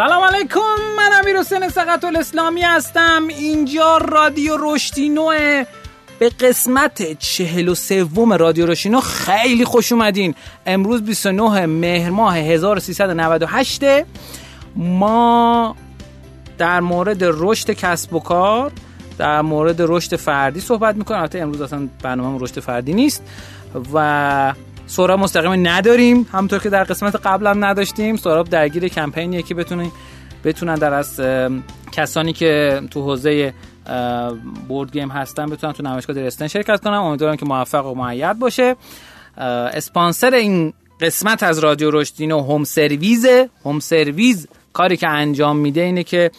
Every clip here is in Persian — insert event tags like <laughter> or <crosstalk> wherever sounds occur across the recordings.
سلام علیکم من امیر حسین سقط الاسلامی هستم. اینجا رادیو رشدینو. به قسمت چهل و سوم رادیو رشدینو خیلی خوش اومدین. امروز 29 مهر ماه 1398 ما در مورد رشد کسب و کار در مورد رشد فردی صحبت می‌کنیم. البته امروز اصلا برنامه رشد فردی نیست. و سهراب مستقیم نداریم. همونطور که در قسمت قبلم نداشتیم. سهراب درگیر کمپینیه که بتونن بتونن در از کسانی که تو حوزه بورد گیم هستن بتونن تو نمایشگاه درستن شرکت کنن. امیدوارم که موفق و معید باشه. اسپانسر این قسمت از رادیو رشدینو هوم سرویز هوم سرویز کاری که انجام میده اینه که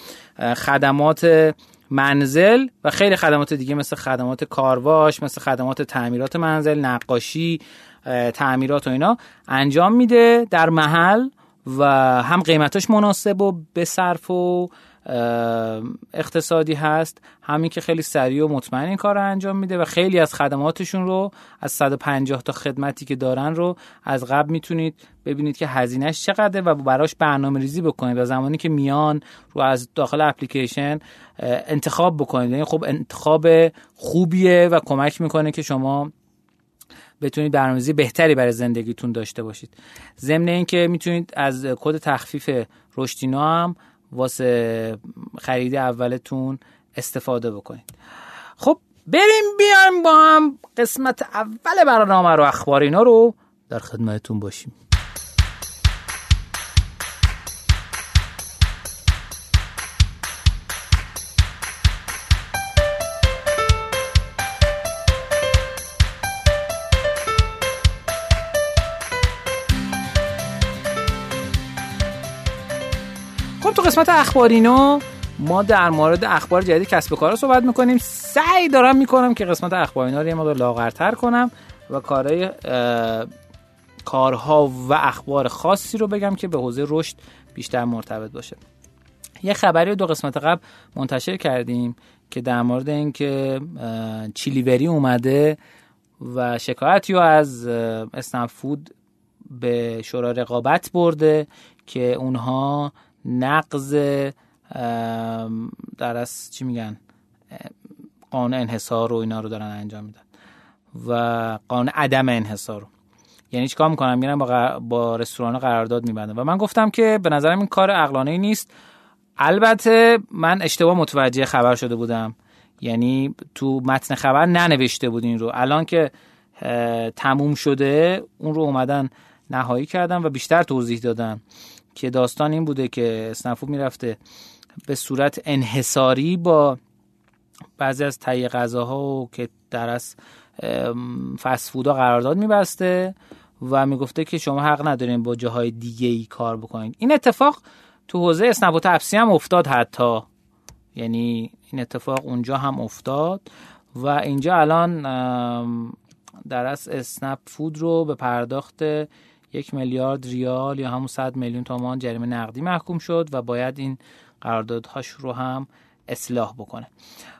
خدمات منزل و خیلی خدمات دیگه مثل خدمات کارواش مثل خدمات تعمیرات منزل نقاشی تعمیرات و اینا انجام میده در محل و هم قیمتاش مناسب و به صرف و اقتصادی هست. همین که خیلی سریع و مطمئن این کار رو انجام میده و خیلی از خدماتشون رو از 150 تا خدمتی که دارن رو از قبل می‌تونید ببینید که هزینهش چقدره و براش برنامه ریزی بکنید و زمانی که میان رو از داخل اپلیکیشن انتخاب بکنید. یعنی خب انتخاب خوبیه و کمک می‌کنه که شما بتونید برنامه‌ریزی بهتری برای زندگیتون داشته باشید. ضمن اینکه می‌تونید از کد تخفیف رشدینو هم واسه خرید اولتون استفاده بکنید. خب بریم بیایم با هم قسمت اول برنامه رو اخبار اینا رو در خدمتتون باشیم. قسمت اخبارینو ما در مورد اخبار جدید کسب و کار صحبت می‌کنیم. سعی دارم می‌کنم که قسمت اخبارینا رو یه مقدار لاغرتر کنم و کارهای کارها و اخبار خاصی رو بگم که به حوزه رشد بیشتر مرتبط باشه. یه خبری دو قسمت قبل منتشر کردیم که در مورد اینکه چیلیوری اومده و شکایتی از اسنفود به شورای رقابت برده که اونها نقض در از چی میگن؟ قانون انحصار و اینا رو دارن انجام میدن. و قانون عدم انحصار رو. یعنی چیکار می‌کنم؟ میرن با, با رستوران قرارداد میبندن و من گفتم که به نظرم این کار عقلانه نیست. البته من اشتباه متوجه خبر شده بودم. یعنی تو متن خبر ننوشته بود این رو. الان که تموم شده اون رو اومدن نهایی کردن و بیشتر توضیح دادن. که داستان این بوده که اسنفو می‌رفته به صورت انحصاری با بعضی از تهیه غذاها و که در از فسفودا قرارداد میبسته و می‌گفته که شما حق ندارین با جاهای دیگه ای کار بکنید این اتفاق تو حوزه اسنپ و تپسی هم افتاد حتی. یعنی این اتفاق اونجا هم افتاد و اینجا الان در از اسنپ فود رو به پرداخت یک میلیارد ریال یا همون 100 میلیون تومان جریمه نقدی محکوم شد و باید این قراردادهاش رو هم اصلاح بکنه.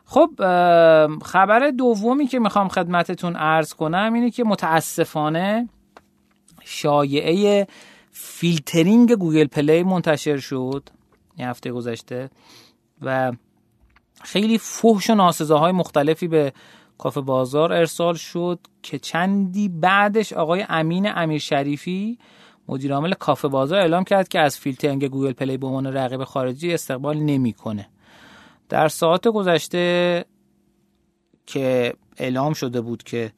خب خبر دومی که می‌خوام خدمتتون عرض کنم اینه که متاسفانه شایعه فیلترینگ گوگل پلی منتشر شد این هفته گذشته و خیلی فحش و ناسزه های مختلفی به کافه بازار ارسال شد که چندی بعدش آقای امین امیر شریفی مدیر عامل کافه بازار اعلام کرد که از فیلترینگ گوگل پلی به عنوان رقیب خارجی استقبال نمی‌کنه. در ساعت گذشته که اعلام شده بود که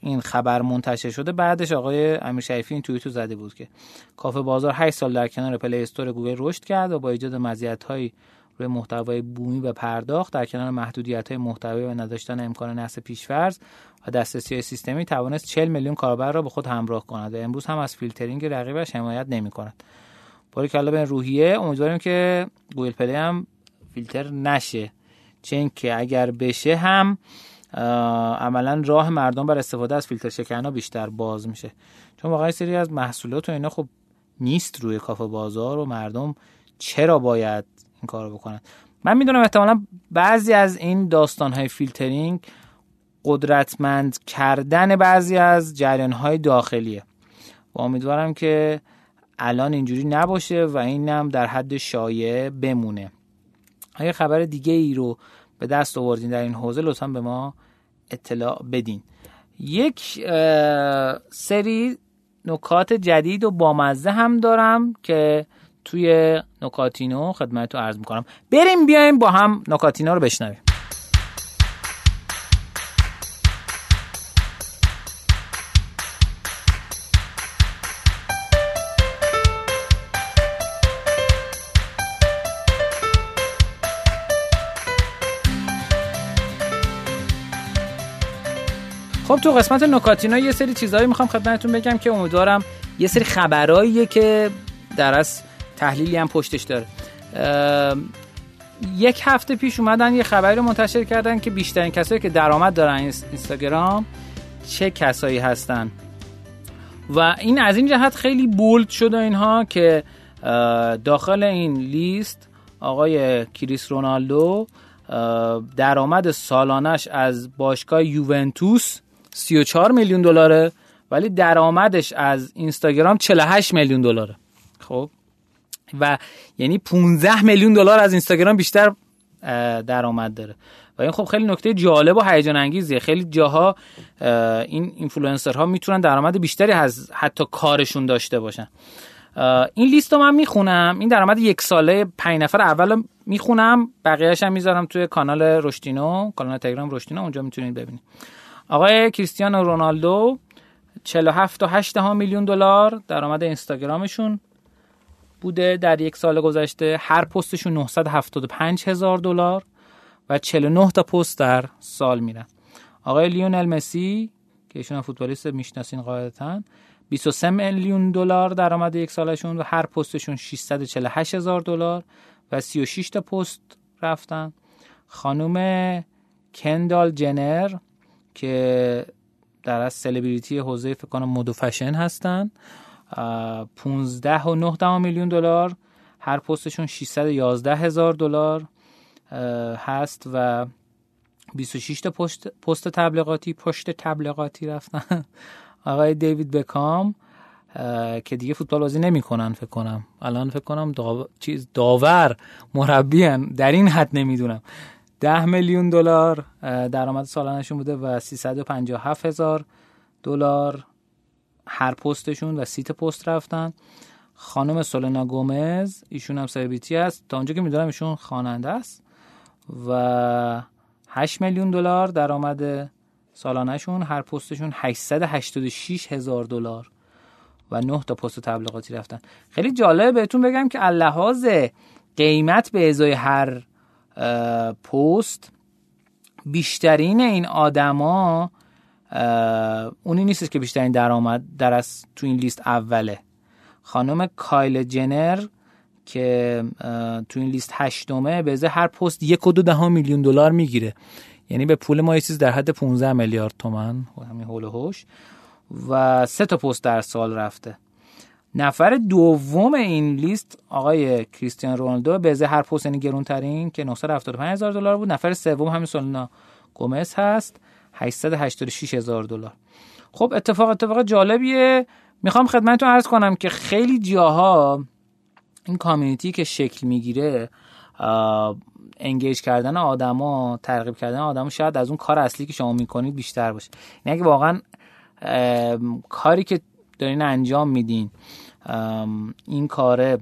این خبر منتشر شده بعدش آقای امیر شریفی این توییتو زده بود که کافه بازار 8 سال در کنار پلی استور گوگل رشد کرد و با ایجاد مزیت‌های روی محتوای بومی و پرداخت در کنار محدودیت های محتوایی و نداشتن امکان نصب پیشفرض و دسترسی سیستمی توانست 40 میلیون کاربر را به خود همراه کند و امروز هم از فیلترینگ رقیبش حمایت نمی کند باری کلا به روحیه امیدواریم که گوگل پلی هم فیلتر نشه. چون که اگر بشه هم عملا راه مردم بر استفاده از فیلتر شکنها بیشتر باز میشه. چون واقعا سری از محصولات و اینا خب نیست روی کافه بازار و مردم چرا باید این کارو بکنن. من می‌دونم احتمالا بعضی از این داستان های فیلترینگ قدرتمند کردن بعضی از جریان های داخلیه. و امیدوارم که الان اینجوری نباشه و اینم در حد شایع بمونه. اگه خبر دیگه ای رو به دست آوردین در این حوزه لطفا به ما اطلاع بدین. یک سری نکات جدید و بامزه هم دارم که توی نکاتینو خدمت رو عرض می‌کنم. بریم بیایم با هم نکاتینو رو بشنویم. خب تو قسمت نکاتینا یه سری چیزهایی می‌خوام خدمتتون بگم که امیدوارم یه سری خبراییه که در از تحلیلی هم پشتش داره. یک هفته پیش اومدن یه خبری رو منتشر کردن که بیشترین کسایی که درآمد دارن اینستاگرام چه کسایی هستن. و این از این جهت خیلی بولد شده اینها که داخل این لیست آقای کریس رونالدو درآمد سالانش از باشگاه یوونتوس 34 میلیون دلاره ولی درآمدش از اینستاگرام 48 میلیون دلاره. خب؟ و یعنی 15 میلیون دلار از اینستاگرام بیشتر درآمد داره. و این خب خیلی نکته جالب و هیجان انگیزیه خیلی جاها این اینفلوئنسرها می‌تونن درآمد بیشتری از حتی کارشون داشته باشن. این لیست رو من می‌خونم. این درآمد یک ساله پنج نفر اول می‌خونم. بقیهش هم می‌ذارم توی کانال رشدینو کانال تلگرام رشدینو اونجا می‌تونید ببینید. آقای کریستیانو رونالدو 47 تا 8 میلیون دلار درآمد اینستاگرامشون. بوده در یک سال گذشته هر پستشون 975 هزار دلار و 49 تا پست در سال میرن. آقای لیونل مسی که ایشون فوتبالیست می‌شناسین قاعدتا 23 میلیون دلار درآمد یک سالشون و هر پستشون 648 هزار دلار و 36 تا پست رفتن. خانم کندال جنر که در از سلبریتی حوزه فکر کنم مد و فشن هستن. 15 و 9 میلیون دلار هر پستشون 611 هزار دلار هست و 26 تا پست, پست تبلیغاتی پشت تبلیغاتی رفتن. <laughs> آقای دیوید بکام که دیگه فوتبال بازی نمی‌کنن فکر کنم. الان فکر کنم چیز داور مربی در این حد نمی‌دونم. 10 میلیون دلار درآمد سالانشون بوده و 357 هزار دلار. هر پستشون و سیت پست رفتن. خانم سولنا گومز ایشون هم سلبریتی است تا اونجا که می‌دونم ایشون خواننده است. و 8 میلیون دلار درآمد سالانهشون. هر پستشون 886 هزار دلار و 9 تا پست تبلیغاتی رفتن. خیلی جالبه بهتون بگم که اللحاظ قیمت به ازای هر پست بیشترین این آدما اونی نیست که بیشترین درآمد در از تو این لیست اوله. خانم کایل جنر که تو این لیست هشتمه به هر پست یک و دو ده میلیون دلار می‌گیره. یعنی به پول ما یه چیز در حد 15 میلیارد تومن همین هول هوش و سه تا پست در سال رفته. نفر دوم این لیست آقای کریستیان رونالدو به هر پست یعنی گرون ترین که 975 هزار دلار بود. نفر سوم همین سولنا گومز هست. 886 هزار دلار. خب اتفاق اتفاق جالبیه. می‌خوام خدمتتون عرض کنم که خیلی جاها این کامیونیتی که شکل می‌گیره انگیج کردن آدما ترغیب کردن آدما شاید از اون کار اصلی که شما می‌کنید بیشتر باشه. یعنی اگه واقعا کاری که دارین انجام میدین این کاره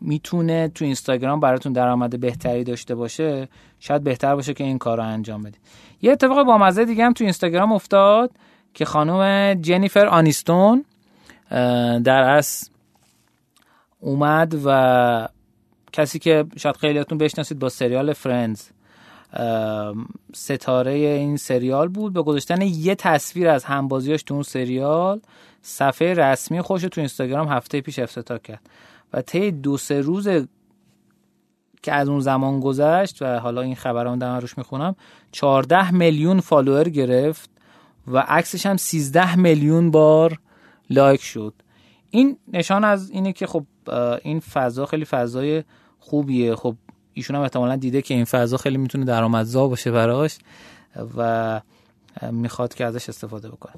می‌تونه تو اینستاگرام براتون درآمد بهتری داشته باشه شاید بهتر باشه که این کار رو انجام بدید یه اتفاق با مزه دیگه هم تو اینستاگرام افتاد که خانم جنیفر آنیستون در از اومد و کسی که شاید خیلیاتون بشناسید با سریال فرندز ستاره این سریال بود. به گذاشتن یه تصویر از همبازیاش تو اون سریال صفحه رسمی خودشو تو اینستاگرام هفته پیش افتتاح کرد. و طی دو سه روز که از اون زمان گذشت و حالا این خبران در روش می‌خونم 14 میلیون follower گرفت و عکسش هم 13 میلیون بار like شد. این نشان از اینه که خب این فضا خیلی فضای خوبیه. خب ایشون هم احتمالا دیده که این فضا خیلی می‌تونه درآمدزا باشه براش و می‌خواد که ازش استفاده بکنه.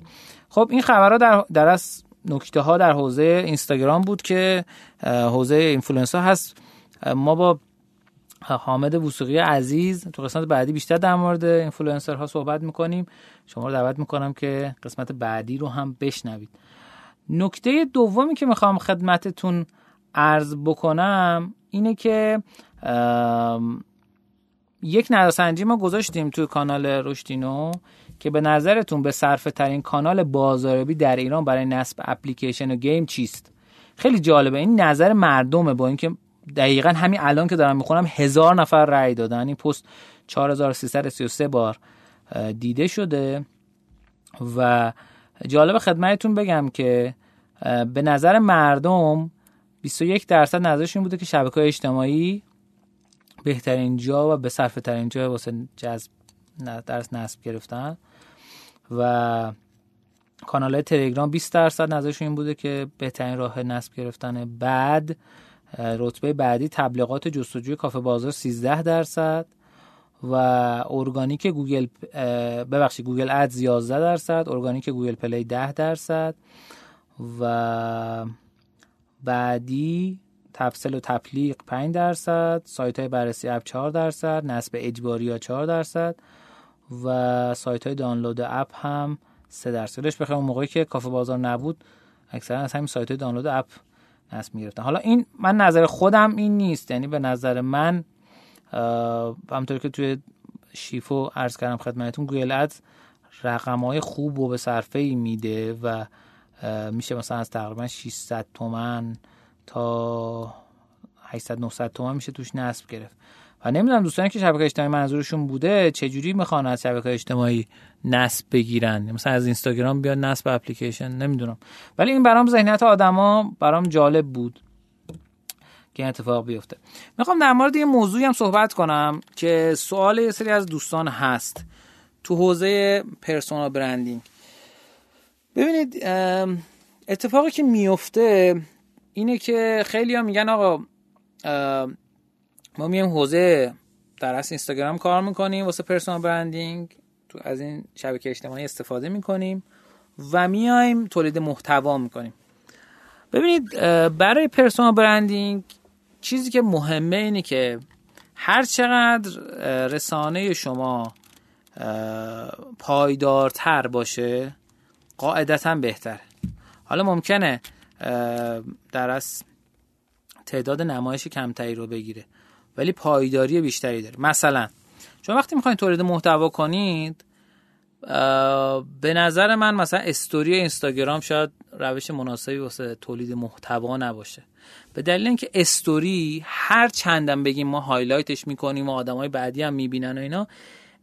خب این خبرها در, در از نکته ها در حوزه اینستاگرام بود که حوزه اینفلوئنسر هست. ما با حامد وثوقی عزیز. تو قسمت بعدی بیشتر در مورد اینفلوئنسر ها صحبت می‌کنیم. شما رو دعوت می‌کنم که قسمت بعدی رو هم بشنوید. نکته دومی که می‌خوام خدمتتون عرض بکنم اینه که یک نظرسنجی ما گذاشتیم توی کانال رشدینو که به نظرتون به صرفه ترین کانال بازاریابی در ایران برای نصب اپلیکیشن و گیم چیست؟ خیلی جالبه. این نظر مردمه با اینکه دقیقا همین الان که دارم می‌خونم هزار نفر رأی دادن. این پست 4333 بار دیده شده. و جالب خدمتتون بگم که به نظر مردم 21 درصد نظرشون بوده که شبکه اجتماعی بهترین جا و به صرف ترین جا واسه جذب درس نصب گرفتن. و کانال تلگرام 20 درصد نظرشون این بوده که بهترین راه نصب گرفتن بعد رتبه بعدی تبلیغات جستجوی کافه بازار 13 درصد و ارگانیک گوگل ببخشید گوگل ad 11 درصد ارگانیک گوگل پلی 10 درصد و بعدی توصیه و تبلیغ 5 درصد سایت های بررسی app 4 درصد نصب اجباری ها 4 درصد و سایت های دانلود app هم 3 درصد یادش بخیر اون موقعی که کافه بازار نبود اکثرا از همین سایت های دانلود app نصب می‌گرفتن. حالا این من نظر خودم این نیست. یعنی به نظر من همطور که توی شیفو عرض کردم خدمتتون گوگل ادز رقم های خوب و به صرفه ای میده و میشه مثلا از تقریبا 600 تومن تا 800 900 تومن میشه توش نصب گرفت. و نمی‌دونم دوستانی که شبکه اجتماعی منظورشون بوده چجوری می‌خوان از شبکه اجتماعی نصب بگیرن؟ مثلا از اینستاگرام بیاد نصب اپلیکیشن نمی‌دونم. ولی این برام ذهنیت آدما برام جالب بود که اتفاق بیفته. می‌خوام در مورد یه موضوعی هم صحبت کنم که سوال یه سری از دوستان هست تو حوزه پرسونا برندینگ. ببینید اتفاقی که میفته اینه که خیلی ها میگن آقا ما میایم حوزه در اصل اینستاگرام کار می‌کنیم واسه پرسونال برندینگ تو از این شبکه اجتماعی استفاده می‌کنیم و میایم تولید محتوا می‌کنیم. ببینید برای پرسونال برندینگ چیزی که مهمه اینه که هر چقدر رسانه شما پایدارتر باشه قاعدتا بهتره. حالا ممکنه در از تعداد نمایش کمتری رو بگیره. ولی پایداری بیشتری داره. مثلا شما وقتی می‌خواین تولید محتوا کنید به نظر من مثلا استوری اینستاگرام شاید روش مناسبی واسه تولید محتوا نباشه. به دلیل اینکه استوری هر چندم بگیم ما highlight ش می‌کنیم و آدمای بعدی هم می‌بینن و اینا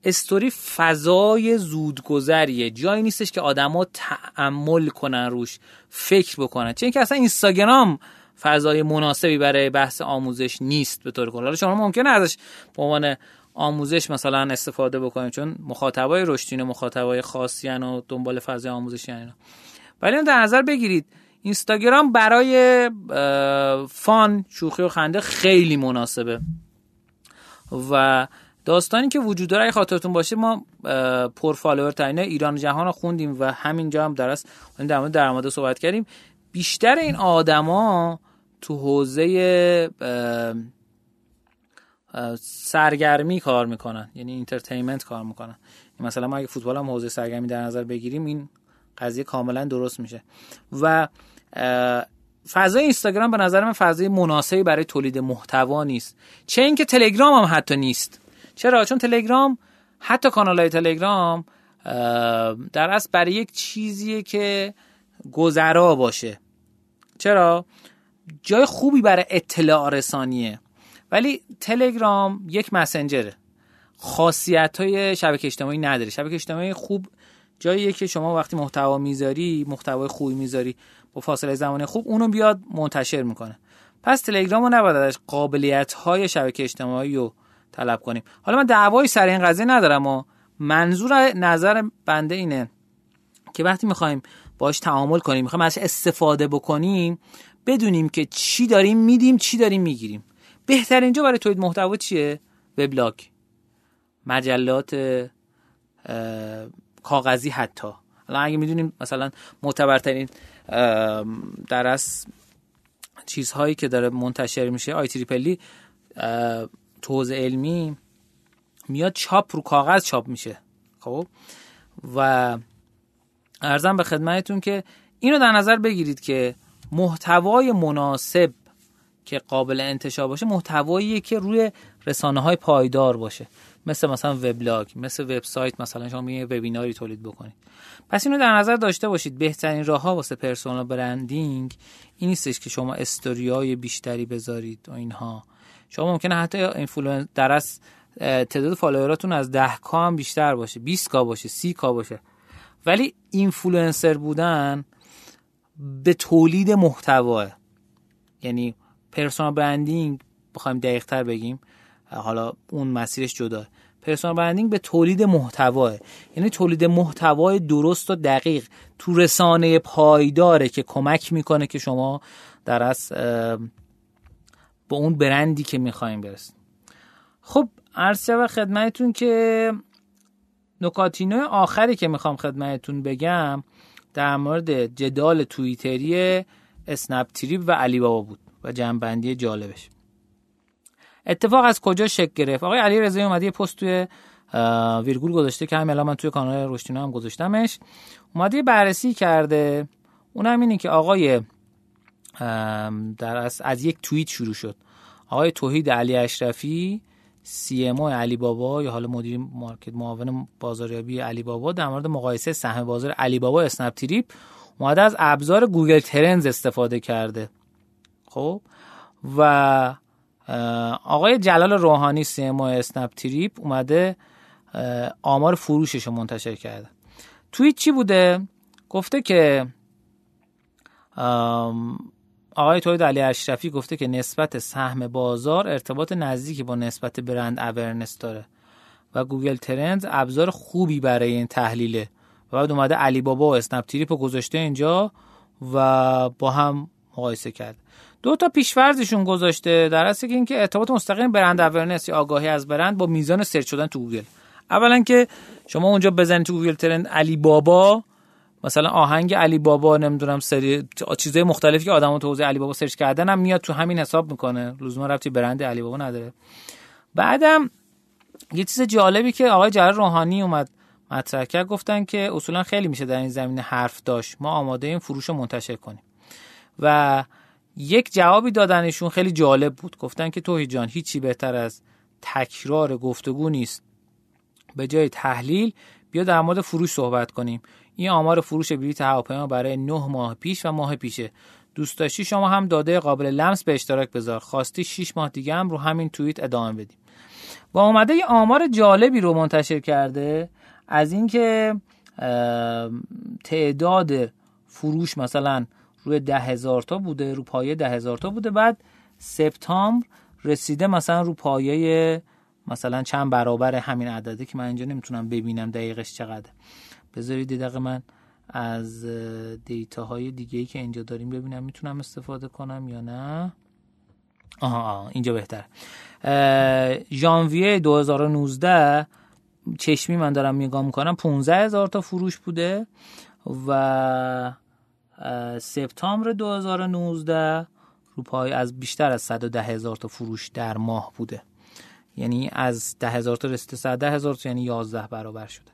استوری فضای زودگذریه. جایی نیستش که آدما تأمل کنن روش فکر بکنن. چون که اصلا اینستاگرام فضای مناسبی برای بحث آموزش نیست به طور کلی. حالا شما ممکنه ازش به عنوان آموزش مثلا استفاده بکنیم چون مخاطبای رشدین مخاطبای خاصی و دنبال فضای آموزشی اینا. ولی در نظر بگیرید اینستاگرام برای فان شوخی و خنده خیلی مناسبه. و داستانی که وجود داره خاطرتون باشه ما پر فالوور ایران جهان رو خوندیم و همینجا هم درست در مورد درآمد صحبت کردیم. بیشتر این آدما تو حوزه سرگرمی کار می‌کنن یعنی entertainment کار می‌کنن. مثلا ما اگه فوتبال هم حوزه سرگرمی در نظر بگیریم این قضیه کاملا درست میشه. و فضای اینستاگرام به نظر من فضای مناسبی برای تولید محتوا نیست. چه اینکه تلگرام هم حتی نیست. چرا؟ چون تلگرام حتی کانال های تلگرام در اصل برای یک چیزیه که گذرا باشه. چرا؟ جای خوبی برای اطلاع رسانیه. ولی تلگرام یک مسنجره خاصیت های شبکه اجتماعی نداره. شبکه اجتماعی خوب جاییه که شما وقتی محتوا می‌ذاری محتوای خوبی می‌ذاری با فاصله زمانی خوب اونو بیاد منتشر می‌کنه. پس تلگرام رو نباید ازش قابلیت های شبکه اجتماعی رو طلب کنیم. حالا من دعوایی سر این قضیه ندارم و منظور نظر بنده اینه که وقتی می‌خوایم باش تعامل کنیم. می‌خوایم ازش استفاده بکنیم. بدونیم که چی داریم میدیم چی داریم می‌گیریم. بهترین جا برای تولید محتوا چیه؟ وبلاگ. مجلات کاغذی حتی. الان اگه می‌دونیم مثلا معتبرترین در از چیزهایی که داره منتشر میشه آی تریپلی توز علمی میاد چاپ رو کاغذ چاپ میشه. خب؟ و ارزم به خدمتتون که اینو در نظر بگیرید که محتوای مناسب که قابل انتشار باشه محتوایی که روی رسانه های پایدار باشه. مثل مثلا وبلاگ مثل وبسایت مثلا شما یه وبیناری تولید بکنید. پس اینو در نظر داشته باشید. بهترین راه ها واسه پرسونال برندینگ این نیستش که شما استوریای بیشتری بذارید و اینها. شما ممکنه حتی influen در از تعداد follower اتون از 10 K هم بیشتر باشه 20 K باشه 30 K باشه. ولی اینفلوئنسر بودن به تولید محتوا. یعنی personal branding بخوایم دقیق تر بگیم حالا اون مسیرش جدا. personal branding به تولید محتوا. یعنی تولید محتوای درست و دقیق. تو رسانه پایداره که کمک می‌کنه که شما در از با اون برندی که می‌خوایم برسیم. خب عرض و خدمتتون که نکاتینو آخری که می‌خوام خدمتتون بگم در مورد جدال توییتری اسنپ تریپ و علی بابا بود و جنبندی جالبش. اتفاق از کجا شکل گرفت؟ آقای علی رضایی اومده یه پست توی ویرگول گذاشته که همین الان من توی کانال رشدینو هم گذاشتمش. اومده بررسی کرده. اونم اینه که آقای در از, از یک توییت شروع شد. آقای توحید علی اشرفی CMO علی بابا یا حالا مدیر market معاون بازاریابی علی بابا در مورد مقایسه سهم بازار علی بابا اسنپ تریپ اومده از ابزار Google Trends استفاده کرده. خب؟ و آقای جلال روحانی CMO اسنپ تریپ اومده آمار فروشش رو منتشر کرده. توی چی بوده؟ گفته که آقای توحید علی اشرفی گفته که نسبت سهم بازار ارتباط نزدیکی با نسبت brand awareness داره و Google Trend ابزار خوبی برای این تحلیله. و بعد اومده علی بابا و اسنپ تریپ گذاشته اینجا و با هم مقایسه کرد. دو تا پیش‌فرضشون گذاشته در اصل که ارتباط مستقیم brand awareness یا آگاهی از برند با میزان search شدن تو گوگل. اولا که شما اونجا بزنید تو Google Trend علی بابا مثلا آهنگ علی بابا نمی‌دونم سری چیزای مختلفی که آدمو تو علی بابا search کردن هم میاد تو همین حساب می‌کنه. لزوما ربطی به برند علی بابا نداره. بعدم یه چیز جالبی که آقای جلال روحانی اومد مطرح کرد گفتن که اصولا خیلی میشه در این زمینه حرف داشت. ما آماده این فروش رو منتشر کنیم. و یک جوابی دادنشون خیلی جالب بود. گفتن که توهی جان هیچی بهتر از تکرار گفتگو نیست. به جای تحلیل بیا در مورد فروش صحبت کنیم. این آمار فروش بلیط هواپیما برای نه ماه پیش و ماه پیشه. دوست داشتی شما هم داده قابل لمس به اشتراک بذار. خواستی 6 ماه دیگه هم رو همین توییت ادامه بدیم. و اومده یه آمار جالبی رو منتشر کرده از اینکه تعداد فروش مثلا روی ده هزار تا بوده رو پایه ده هزار تا بوده بعد سپتامبر رسیده مثلا رو پایه مثلا چند برابر همین عدده که من اینجا نمی‌تونم ببینم دقیقش چقدر بذارید دقیقه من از دیتاهای دیگه ای که اینجا داریم ببینم می‌تونم استفاده کنم یا نه. آها, آها اینجا بهتر ژانویه 2019 چشمی من دارم نگاه می‌کنم 15 هزار تا فروش بوده و سپتامبر 2019 رو پای از بیشتر از 110 هزار تا فروش در ماه بوده. یعنی از 10 هزار تا رسیده 110 هزار تا یعنی 11 برابر شده.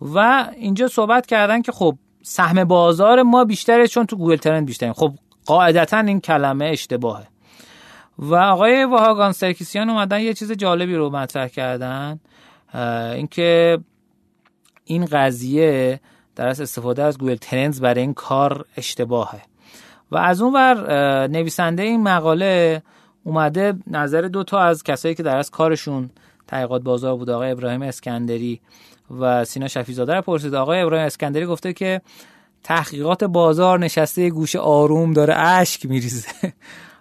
و اینجا صحبت کردن که خب سهم بازار ما بیشتره چون تو گوگل ترند بیشتره خب قاعدتا این کلمه اشتباهه. و آقای واهاگان سرکیسیان اومدن یه چیز جالبی رو مطرح کردن اینکه این قضیه در استفاده از Google Trends برای این کار اشتباهه. و از اون ور نویسنده این مقاله اومده نظر دو تا از کسایی که در از کارشون تحقیقات بازار بود آقای ابراهیم اسکندری و سینا شفیزاده رو پرسید. آقای ابراهیم اسکندری گفته که تحقیقات بازار نشسته گوشه آروم داره اشک میریزه.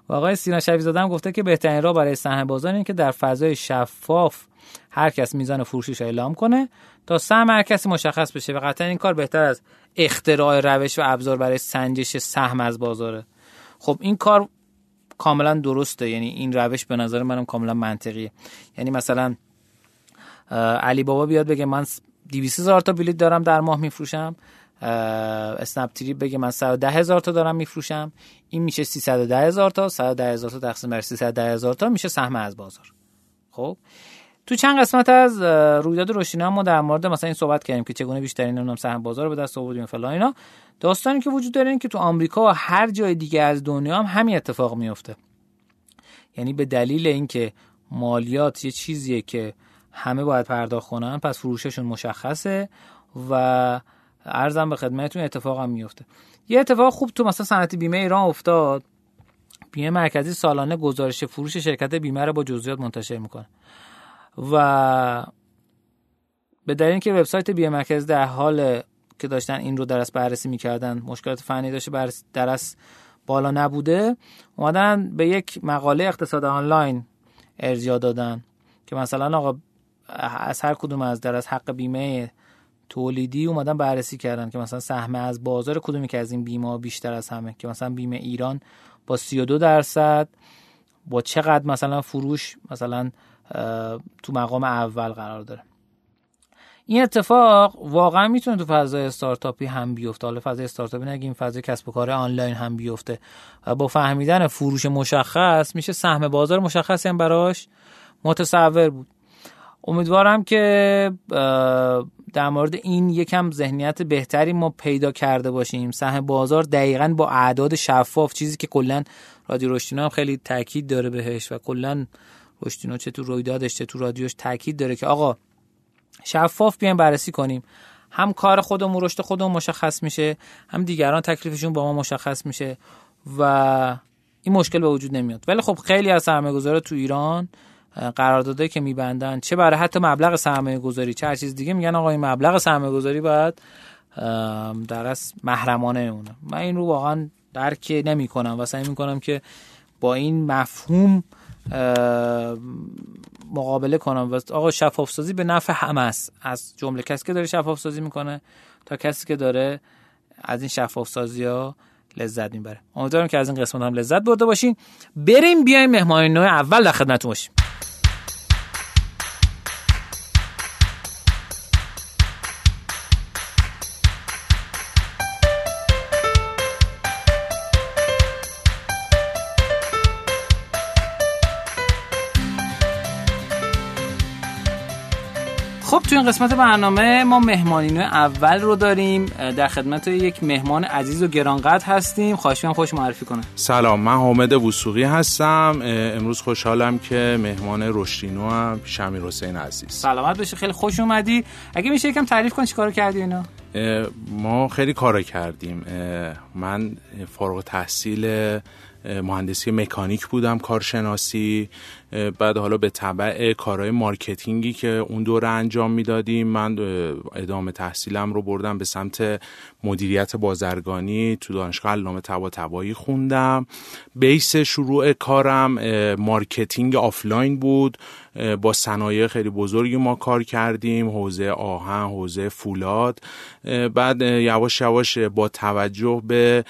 و آقای سینا شفیزاده هم گفته که بهترین راه برای سهم بازار اینه که در فضای شفاف هر کس میزان فروشش اعلام کنه. تا سهم هر کسی مشخص بشه. و قطعا این کار بهتر از اختراع روش و ابزار برای سنجش سهم از بازاره. خب این کار کاملا درسته. یعنی این روش به نظر منم کاملا منطقیه. یعنی مثلا علی بابا بیاد بگه من 200 هزار تا بلیط دارم در ماه میفروشم. اسنپ تریپ بگه من 110 هزار تا دارم میفروشم. این میشه 310 هزار تا 110 هزار تا تقسیم بر 310 هزار تا میشه سهم از بازار. خب؟ تو چند قسمت از رویداد روشینا ما در مورد مثلا این صحبت کردیم که چگونه بیشترین نمی‌دونم سهم بازار رو به دست آوردیم فلان اینا. داستانی که وجود داره این که تو آمریکا و هر جای دیگه از دنیا هم همین اتفاق میفته یعنی به دلیل اینکه مالیات یه چیزیه که همه باید پرداخت کنن پس فروششون مشخصه و ارزم به خدمتتون اتفاق هم میفته یه اتفاق خوب تو مثلا صنعت بیمه ایران افتاد. بیمه مرکزی سالانه گزارش فروش شرکت بیمه رو با جزئیات منتشر می‌کنه. و به دلیل اینکه وبسایت بیمه مرکز در حال که داشتن این رو درس بررسی می‌کردن مشکلات فنی داشته درس بالا نبوده اومدن به یک مقاله اقتصاد آنلاین ارجاع دادن که مثلا آقا از هر کدوم از در از حق بیمه تولیدی اومدن بررسی کردن که مثلا سهم از بازار کدومی که از این بیمه بیشتر از همه. که مثلا بیمه ایران با 32 درصد با چقدر مثلا فروش مثلا تو مقام اول قرار داره. این اتفاق واقعا می‌تونه تو فضای استارتاپی هم بیفته. حالا فضای استارتاپی نگیم فضای کسب و کار آنلاین هم بیفته. و با فهمیدن فروش مشخص میشه سهم بازار مشخصی هم براش متصور بود. امیدوارم که در مورد این یکم ذهنیت بهتری ما پیدا کرده باشیم. سهم بازار دقیقا با اعداد شفاف چیزی که کلا رادیو رشتینا هم خیلی تاکید داره بهش و کلا رشتینا چه تو رویدادش چه تو رادیوش تاکید داره که آقا شفاف بیایم بررسی کنیم. هم کار خودمون رشد خودمون مشخص میشه هم دیگران تکلیفشون با ما مشخص میشه و این مشکل به وجود نمیاد. ولی خب خیلی از سرمایه‌گذارا تو ایران قراردادایی که میبندن. چه برای حتی مبلغ سرمایه گذاری چه هر چیز دیگه میگن آقا این مبلغ سرمایه گذاری باید در از محرمانه اونه. من این رو واقعا درک نمی کنم و سعی می‌کنم که با این مفهوم مقابله کنم. و آقا شفاف سازی به نفع همه است. از جمله کسی که داره شفاف سازی می‌کنه تا کسی که داره از این شفاف سازی ها لذت می‌بره. امیدوارم که از این قسمت هم لذت برده باشین. بریم بیایم مهمان نوع اول در خدمتتون باشیم. قسمت برنامه ما مهمانین اول رو داریم در خدمت یک مهمان عزیز و گرانقدر هستیم. خواهش می‌کنم خوش معرفی کنه سلام من حامد وسوقی هستم. امروز خوشحالم که مهمان رشدینو هم شمیر حسین عزیز. سلامت بشه خیلی خوش اومدی. اگه میشه یکم تعریف کن چیکار کردی اینا. ما خیلی کار کردیم. من فارغ تحصیل مهندسی مکانیک بودم کارشناسی. بعد حالا به طبع کارهای marketing ی که اون دوره انجام می‌دادیم من ادامه تحصیلم رو بردم به سمت مدیریت بازرگانی تو دانشگاه علامه طباطبایی خوندم. base شروع کارم marketing آفلاین بود. با صنایع خیلی بزرگی ما کار کردیم حوزه آهن حوزه فولاد. بعد یواش یواش با توجه به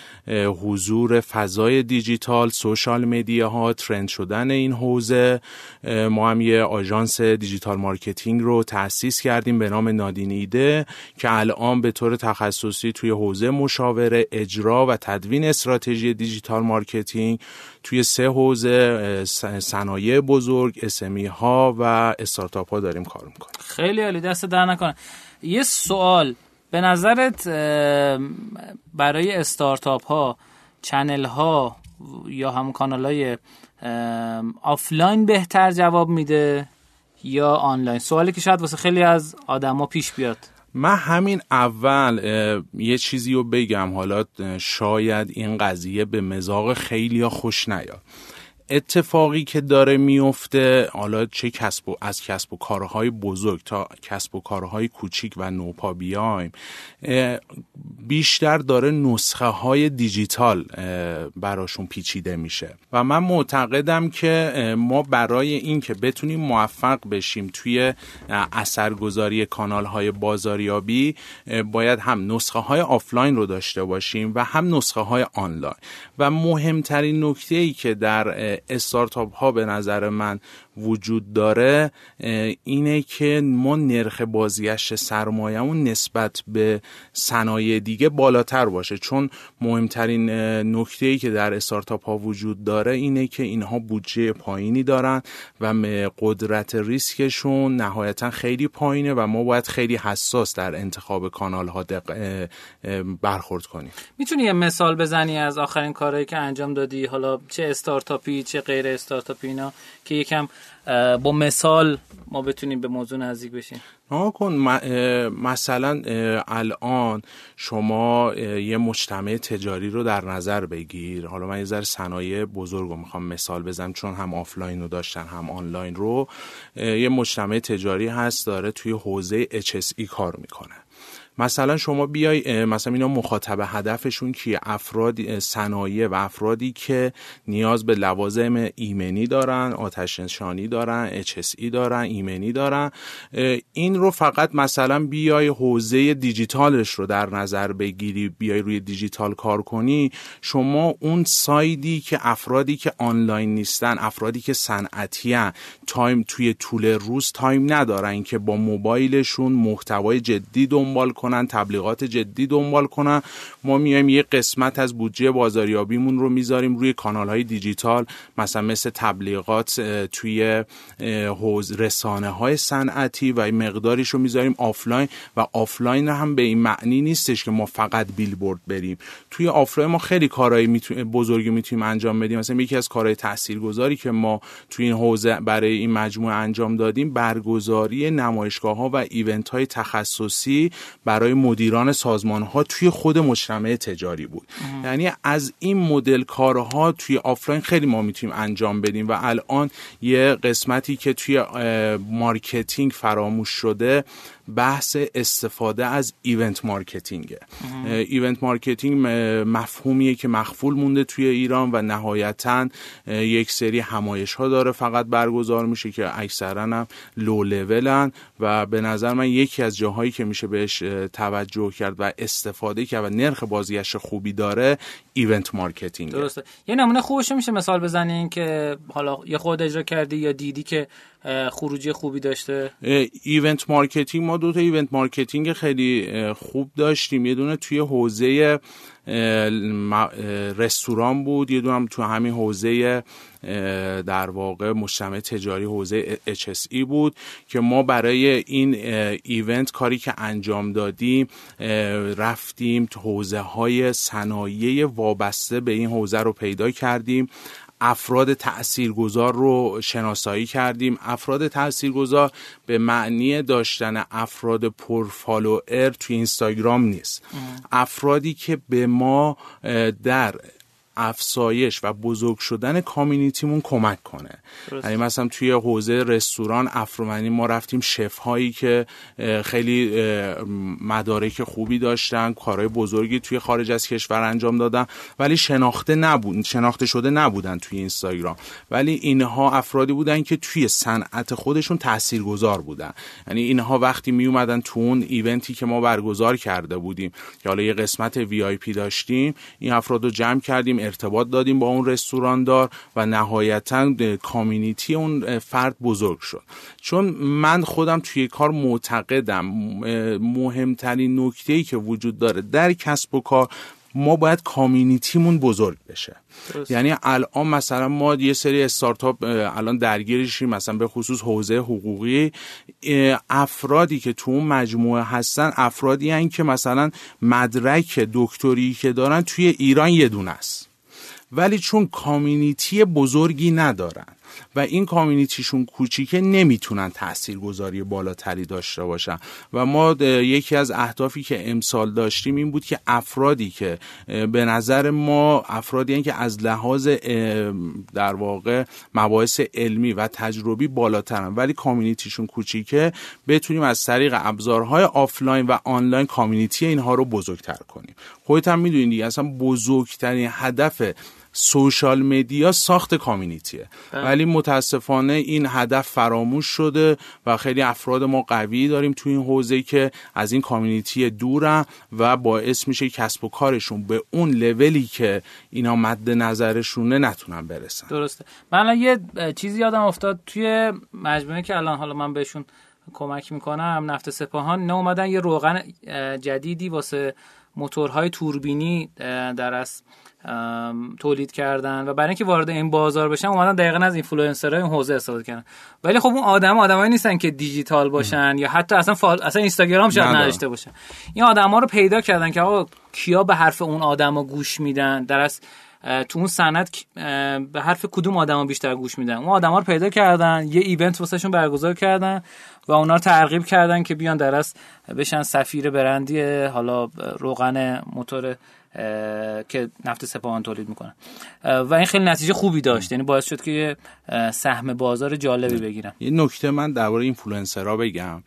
حضور فضای دیجیتال social media ها trend شدن این حوزه ما هم یه آژانس digital marketing رو تأسیس کردیم به نام نادین ایده که الان به طور تخصصی توی حوزه مشاوره اجرا و تدوین استراتژی digital marketing توی سه حوزه صنایع بزرگ SME ها و استارتاپ ها داریم کار می‌کنیم. خیلی عالی دستت درد نکنه. یه سوال. به نظرت برای استارتاپ ها channel ها یا همون کانال های آفلاین بهتر جواب میده یا آنلاین؟ سوالی که شاید واسه خیلی از آدما پیش بیاد. من همین اول یه چیزی رو بگم. حالا شاید این قضیه به مذاق خیلی خوش نیاد. اتفاقی که داره میفته حالا چه کسب و از کسب و کارهای بزرگ تا کسب و کارهای کوچیک و نوپا بیایم بیشتر داره نسخه های دیجیتال براشون پیچیده میشه. و من معتقدم که ما برای اینکه بتونیم موفق بشیم توی اثرگذاری کانال های بازاریابی باید هم نسخه های آفلاین رو داشته باشیم و هم نسخه های آنلاین. و مهمترین نکته ای که در استارتاپ ها به نظر من وجود داره اینه که ما نرخ بازگشت سرمایهمون نسبت به صنایع دیگه بالاتر باشه. چون مهمترین نکته ای که در استارتاپ ها وجود داره اینه که اینها بودجه پایینی دارن و قدرت ریسکشون نهایتا خیلی پایینه و ما باید خیلی حساس در انتخاب کانال ها برخورد کنیم. می‌تونی یه مثال بزنی از آخرین کارهایی که انجام دادی؟ حالا چه استارتاپی چه غیر استارتاپی اینا که یکم با مثال ما بتونیم به موضوع نزدیک بشیم. کن مثلا الان شما یه مجتمع تجاری رو در نظر بگیر. حالا من یه ذره صنایع بزرگ رو می‌خوام مثال بزنم چون هم آفلاین رو داشتن هم آنلاین رو. یه مجتمع تجاری هست داره توی حوزه HSE کار می‌کنه. مثلا شما بیای مثلا اینا مخاطب هدفشون کیه؟ افراد صنایع و افرادی که نیاز به لوازم ایمنی دارن آتش نشانی دارن HSE دارن ایمنی دارن. این رو فقط مثلا بیای حوزه دیجیتالش رو در نظر بگیری بیای روی دیجیتال کار کنی. شما اون side ی که افرادی که آنلاین نیستن افرادی که صنعتی time توی طول روز time ندارن که با موبایلشون محتوای جدی دنبال کنن. کنن تبلیغات جدی دنبال کنن. ما میایم یه قسمت از بودجه بازاریابیمون رو می‌ذاریم روی کانال های دیجیتال مثلا مثل تبلیغات توی حوزه رسانه های صنعتی و مقداریش رو می‌ذاریم آفلاین و آفلاین هم به این معنی نیستش که ما فقط بیلبورد بریم. توی آفلاین ما خیلی کارهای بزرگی می‌تونیم انجام بدیم. مثلا یکی از کارهای تاثیرگذاری که ما توی این حوزه برای این مجموعه انجام دادیم برگزاری نمایشگاه ها و event های تخصصی برای مدیران سازمان ها توی خود مجتمع تجاری بود. یعنی از این مدل کارها توی آفلاین خیلی ما می‌تونیم انجام بدیم و الان یه قسمتی که توی marketing فراموش شده بحث استفاده از event marketing ه event marketing مفهومیه که مغفول مونده توی ایران و نهایتا یک سری همایش ها داره فقط برگزار میشه که اکثرا هم لو لولن و به نظر من یکی از جاهایی که میشه بهش توجه کرد و استفاده کرد و نرخ بازگشت خوبی داره event marketing. درسته. یه نمونه خوبش میشه مثال بزنین که حالا یه خودت اجرا کردی یا دیدی که خروجی خوبی داشته؟ event marketing ما دو تا event marketing خیلی خوب داشتیم. یه دونه توی حوزه رستوران بود یه دونه تو همین حوزه در واقع مجتمع تجاری حوزه HSE بود که ما برای این ایونت کاری که انجام دادیم رفتیم تو حوزه های صنایع وابسته به این حوزه رو پیدا کردیم. افراد تاثیرگذار رو شناسایی کردیم. افراد تاثیرگذار به معنی داشتن افراد پرفالوئر توی اینستاگرام نیست. افرادی که به ما در افسایش و بزرگ شدن کامیونیتیمون کمک کنه. یعنی مثلا توی حوزه رستوران افرومنی ما رفتیم شف هایی که خیلی مدارک خوبی داشتن کارهای بزرگی توی خارج از کشور انجام دادن ولی شناخته نبود شناخته شده نبودن توی اینستاگرام. ولی اینها افرادی بودن که توی صنعت خودشون تاثیرگذار بودن. یعنی اینها وقتی می اومدن تو اون ایونتی که ما برگزار کرده بودیم که حالا یه قسمت VIP داشتیم این افراد رو جمع کردیم ارتباط دادیم با اون رستوراندار و نهایتا community اون فرد بزرگ شد. چون من خودم توی کار معتقدم مهمترین نکته ای که وجود داره در کسب و کار ما باید community مون بزرگ بشه. یعنی الان مثلا ما یه سری استارتاپ الان درگیرشیم مثلا به خصوص حوزه حقوقی افرادی که تو اون مجموعه هستن افرادی هن که مثلا مدرک دکتری که دارن توی ایران یه دونه است. ولی چون کامیونیتی بزرگی ندارن. و این کامیونیتیشون کوچیکه نمی‌تونن تاثیرگذاری بالاتری داشته باشن. و ما یکی از اهدافی که امسال داشتیم این بود که افرادی که به نظر ما افرادی که از لحاظ در واقع مباحث علمی و تجربی بالاترن. ولی community شون کوچیکه بتونیم از طریق ابزارهای آفلاین و آنلاین community اینها رو بزرگتر کنیم. خودت هم می‌دونید اصلا بزرگترین هدف social media ساخت community ه. ولی متاسفانه این هدف فراموش شده و خیلی افراد ما قوی داریم توی این حوزه که از این community دورن و باعث میشه کسب و کارشون به اون لولی که اینا مد نظرشونه نتونن برسن. درسته. من یه چیزی یادم افتاد توی مجموعه که الان حالا من بهشون کمک می‌کنم نفت سپاهان نه اومدن یه روغن جدیدی واسه موتورهای توربینی در واقع تولید کردن و برای اینکه وارد این بازار بشن اومدن دقیقا از اینفلوئنسرهای این حوزه استفاده کردن. ولی خب اون آدم آدمایی نیستن که دیجیتال باشن یا حتی اصلا فال... اصلا اینستاگرام شاید نداشته باشن. این آدما رو پیدا کردن که آقا کیا به حرف اون آدما گوش میدن؟ در واقع تو اون صنف به حرف کدوم آدما بیشتر گوش میدن؟ اون آدما رو پیدا کردن یه event واسهشون برگزار کردن و اونا رو ترغیب کردن که بیان درس بشن سفیر برندی حالا روغن موتور که نفت سپاهان تولید می‌کنن. و این خیلی نتیجه خوبی داشت. یعنی باعث شد که سهم بازار جالبی بگیرن. یه نکته من درباره اینفلوئنسرها بگم.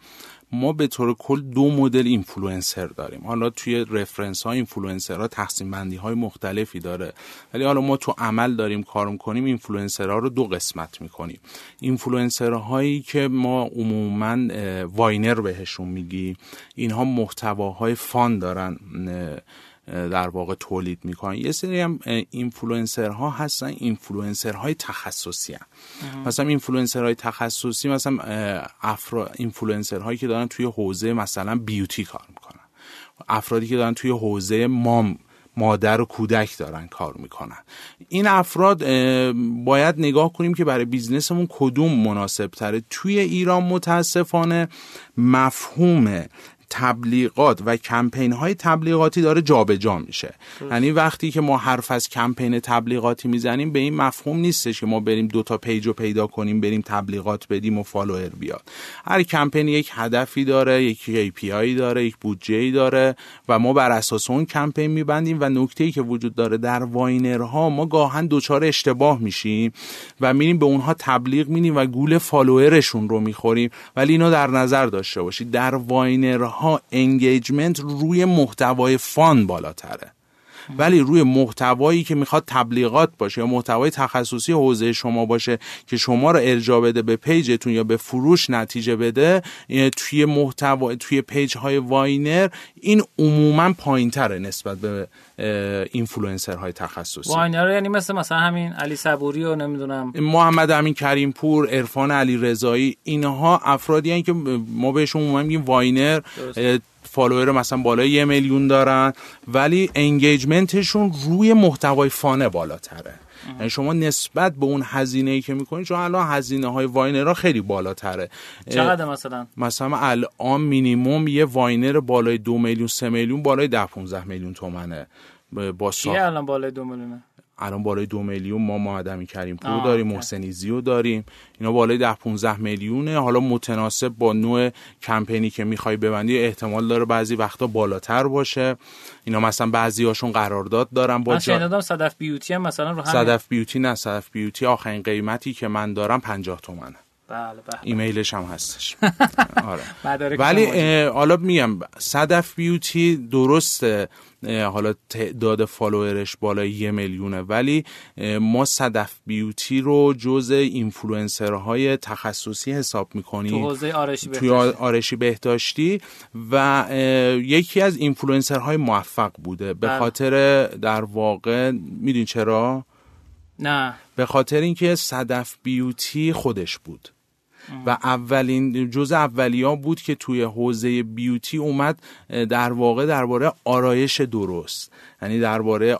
ما به طور کل دو مدل اینفلوئنسر داریم. حالا توی reference ها اینفلوئنسرها تقسیم بندی های مختلفی داره. ولی حالا ما تو عمل داریم کار می‌کنیم اینفلوئنسرها رو دو قسمت می‌کنیم. اینفلوئنسرهایی که ما عموما Viner بهشون میگی اینها محتواهای fun دارن. در واقع تولید می‌کنن. یه سری هم اینفلوئنسرها هستن اینفلوئنسرهای تخصصی هم. مثلا اینفلوئنسرهای تخصصی مثلا افرا اینفلوئنسرهایی که دارن توی حوزه مثلا beauty کار می‌کنن. افرادی که دارن توی حوزه mom مادر و کودک دارن کار می‌کنن. این افراد باید نگاه کنیم که برای business مون کدوم مناسب تره توی ایران متاسفانه مفهوم تبلیغات و کمپین های تبلیغاتی داره جابجا جا میشه. یعنی وقتی که ما حرف از کمپین تبلیغاتی می‌زنیم به این مفهوم نیستش که ما بریم دو تا page رو پیدا کنیم بریم تبلیغات بدیم و follower بیاد. هر کمپین یک هدفی داره یک KPI داره یک بودجه داره و ما بر اساس اون کمپین میبندیم و نکته ای که وجود داره در Viner ها ما گاهن دچار اشتباه میشیم و میریم به اونها تبلیغ میدیم و گول follower شون رو می‌خوریم. ولی اینو در نظر داشته باشید. در Viner ها engagement روی محتوای fun بالاتره. ولی روی محتوایی که می‌خواد تبلیغات باشه یا محتوای تخصصی حوزه شما باشه که شما رو ارجاع بده به page تون یا به فروش نتیجه بده توی محتوا توی page های Viner این عموما پایینتره نسبت به اینفلوئنسر های تخصصی. Viner یعنی مثل مثلا همین علی صبوری و نمی‌دونم. محمد امین کریم پور عرفان علی رضایی اینها افرادی هستند که ما بهشون عموما میگیم Viner follower مثلا بالای یه میلیون دارن ولی engagement شون روی محتوای fun ه بالاتره. یعنی شما نسبت به اون هزینه ای که می‌کنید چون الان هزینه های Viner خیلی بالاتره. چقدر مثلا؟ مثلا الان مینیموم یه Viner بالای دو میلیون سه میلیون بالای ده 15 میلیون تومنه با ساخت. الان بالای دو میلیونه؟ الان بالای دو میلیون ما محمد امین کریم پور داریم محسن ایزی و داریم. اینا بالای ده 15 میلیونه. حالا متناسب با نوع کمپینی که می‌خوای ببندی احتمال داره بعضی وقتا بالاتر باشه. اینا مثلا بعضی هاشون قرارداد دارن با جا... صدف بیوتی هم مثلا رو صدف بیوتی نه صدف بیوتی آخرین قیمتی که من دارم 50 تومنه. بله بله. ایمیلش هم هستش. <laughs> آره. ولی حالا میگم صدف بیوتی درسته حالا تعداد follower ش بالای یه میلیونه ولی ما صدف بیوتی رو جز اینفلوئنسرهای تخصصی حساب می‌کنیم. تو حوزه آرایشی بهداشتی. آرایشی بهداشتی و یکی از اینفلوئنسرهای موفق بوده. به بله. خاطر در واقع می‌دونی چرا؟ نه. به خاطر اینکه صدف بیوتی خودش بود. و اولین جز اولیا بود که توی حوزه beauty اومد در واقع درباره آرایش درست. یعنی درباره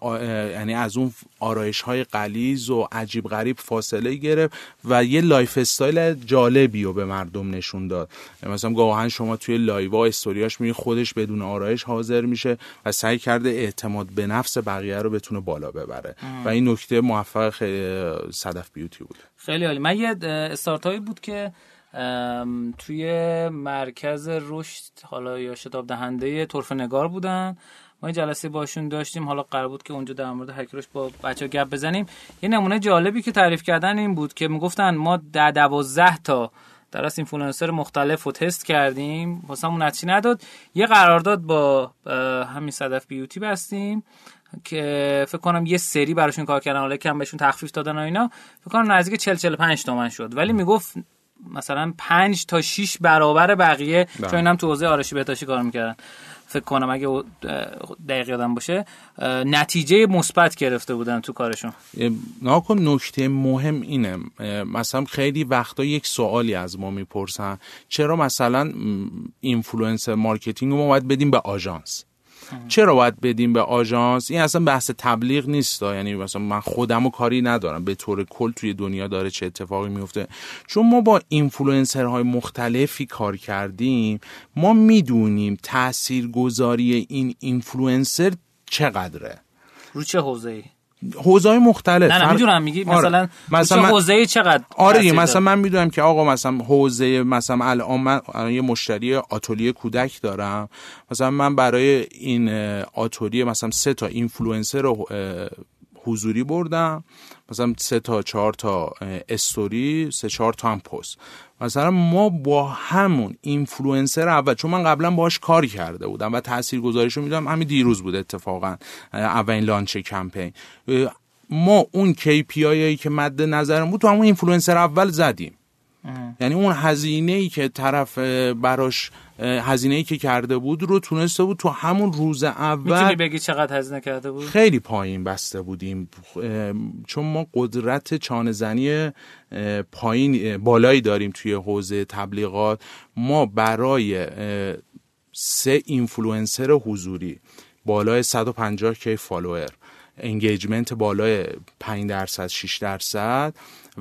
یعنی از اون آرایش های غلیظ و عجیب غریب فاصله گرفت و یه lifestyle جالبی رو به مردم نشون داد. مثلا گاهن شما توی لایوا استوریاش می خودش بدون آرایش حاضر میشه و سعی کرده اعتماد به نفس بقیه رو بتونه بالا ببره. و این نکته موفق صدف بیوتی بود. خیلی عالی. من یه استارتایی بود که توی مرکز رشد حالا یا شتاب دهنده طرف نگار بودن. ما یه جلسه باشون داشتیم. حالا قرار بود که اونجا در مورد هکرش با بچه گپ بزنیم. یه نمونه جالبی که تعریف کردن این بود که می‌گفتن ما در دوازده تا در واقع اینفلوئنسر مختلف رو تست کردیم. واسه نتیجه نداد. یه قرارداد با همین صدف بیوتی بستیم که فکر کنم یه سری براشون کار کردن. حالا کم بهشون تخفیف دادن و اینا. فکر کنم نزدیک 40 45 تومن شد. ولی می‌گفت مثلا 5 تا 6 برابر بقیه. چون اینم تو حوزه آرایشی بهداشتی کار می‌کردن. فکر کنم اگه دقیق یادم باشه نتیجه مثبت گرفته بودن تو کارشون. ناکن نکته مهم اینه. مثلا خیلی وقتا یک سوالی از ما می‌پرسن. چرا مثلا influencer marketing رو ما باید بدیم به آژانس؟ چرا باید بدیم به آژانس؟ این اصلا بحث تبلیغ نیست. یعنی مثلا من خودم کاری ندارم. به طور کل توی دنیا داره چه اتفاقی میفته. چون ما با اینفلوئنسرهای مختلفی کار کردیم ما می‌دونیم تاثیرگذاری این اینفلوئنسر چقدره. رو چه حوزه‌ای؟ حوزه مختلف. نه نه می‌دونم میگی آره. مثلا مثلا حوزه چقدر آره مثلا من می‌دونم که آقا مثلا حوزه مثلا الان من یه مشتری آتولیه کودک دارم. مثلا من برای این آتولیه مثلا سه تا اینفلوئنسر رو حضوری بردم. مثلا سه تا چهار تا استوری سه چهار تا هم پست. مثلا ما با همون اینفلوئنسر اول چون من قبلا باش کار کرده بودم و تاثیرگذاریش رو می‌دونم همین دیروز بود اتفاقا اولین launch campaign. ما اون KPI که مد نظرم بود تو همون اینفلوئنسر اول زدیم. یعنی اون هزینه ای که طرف براش هزینه ای که کرده بود رو تونسته بود تو همون روز اول می‌تونی بگی چقدر هزینه کرده بود؟ خیلی پایین بسته بودیم. چون ما قدرت چانه زنی پایین بالایی داریم توی حوزه تبلیغات. ما برای سه اینفلوئنسر حضوری بالای 150 K فالوور. engagement بالای 5 درصد 6 درصد.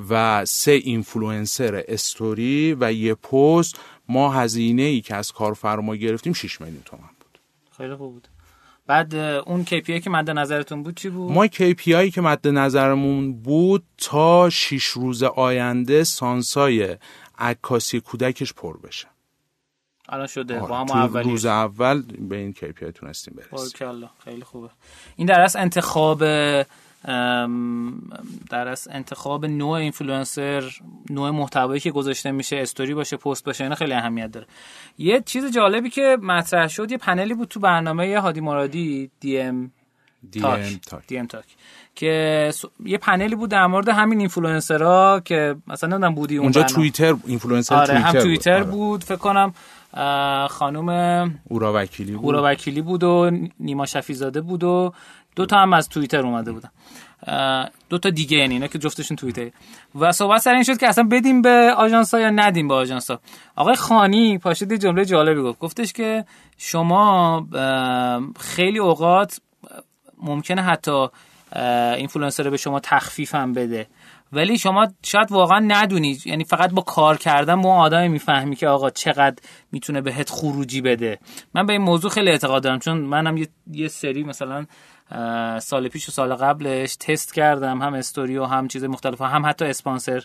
و سه اینفلوئنسر استوری و یه پست. ما هزینه ای که از کارفرما گرفتیم 6 میلیون تومن بود. خیلی خوب بود. بعد اون KPI که مد نظرتون بود چی بود؟ ما KPI که مد نظرمون بود تا 6 روز آینده سانسای عکاسی کودکش پر بشه. الان شده. با هم روز اول به این KPI تونستیم برسیم. خیلی خوبه. این در از انتخاب در از انتخاب نوع اینفلوئنسر نوع محتوایی که گذاشته میشه استوری باشه پست باشه اینا خیلی اهمیت داره. یه چیز جالبی که مطرح شد یه پنلی بود تو برنامه هادی مرادی DM Talk DM Talk که یه پنلی بود در مورد همین اینفلوئنسرها که مثلا نمی‌دونم بودی اونجا توییتر اینفلوئنسر آره توییتر هم توییتر بود, بود. فکر کنم خانم اورا وکیلی بود. اورا وکیلی بود و نیما شفیزاده بود و دو تا هم از توییتر اومده بودن. دو تا دیگه یعنی اینا که جفتشون توییتر و صحبت سر این شد که اصلا بدیم به آژانس یا ندیم به آژانس آقای خانی پاشید جمله جالبی گفت. گفتش که شما خیلی اوقات ممکنه حتی اینفلوئنسر به شما تخفیف هم بده. ولی شما شاید واقعا ندونید یعنی فقط با کار کردن با آدمی می‌فهمی که آقا چقدر می‌تونه بهت خروجی بده. من به این موضوع خیلی اعتقاد دارم. چون منم یه, یه سری مثلا سال پیش و سال قبلش تست کردم هم استوری و هم چیز مختلف هم حتی sponsor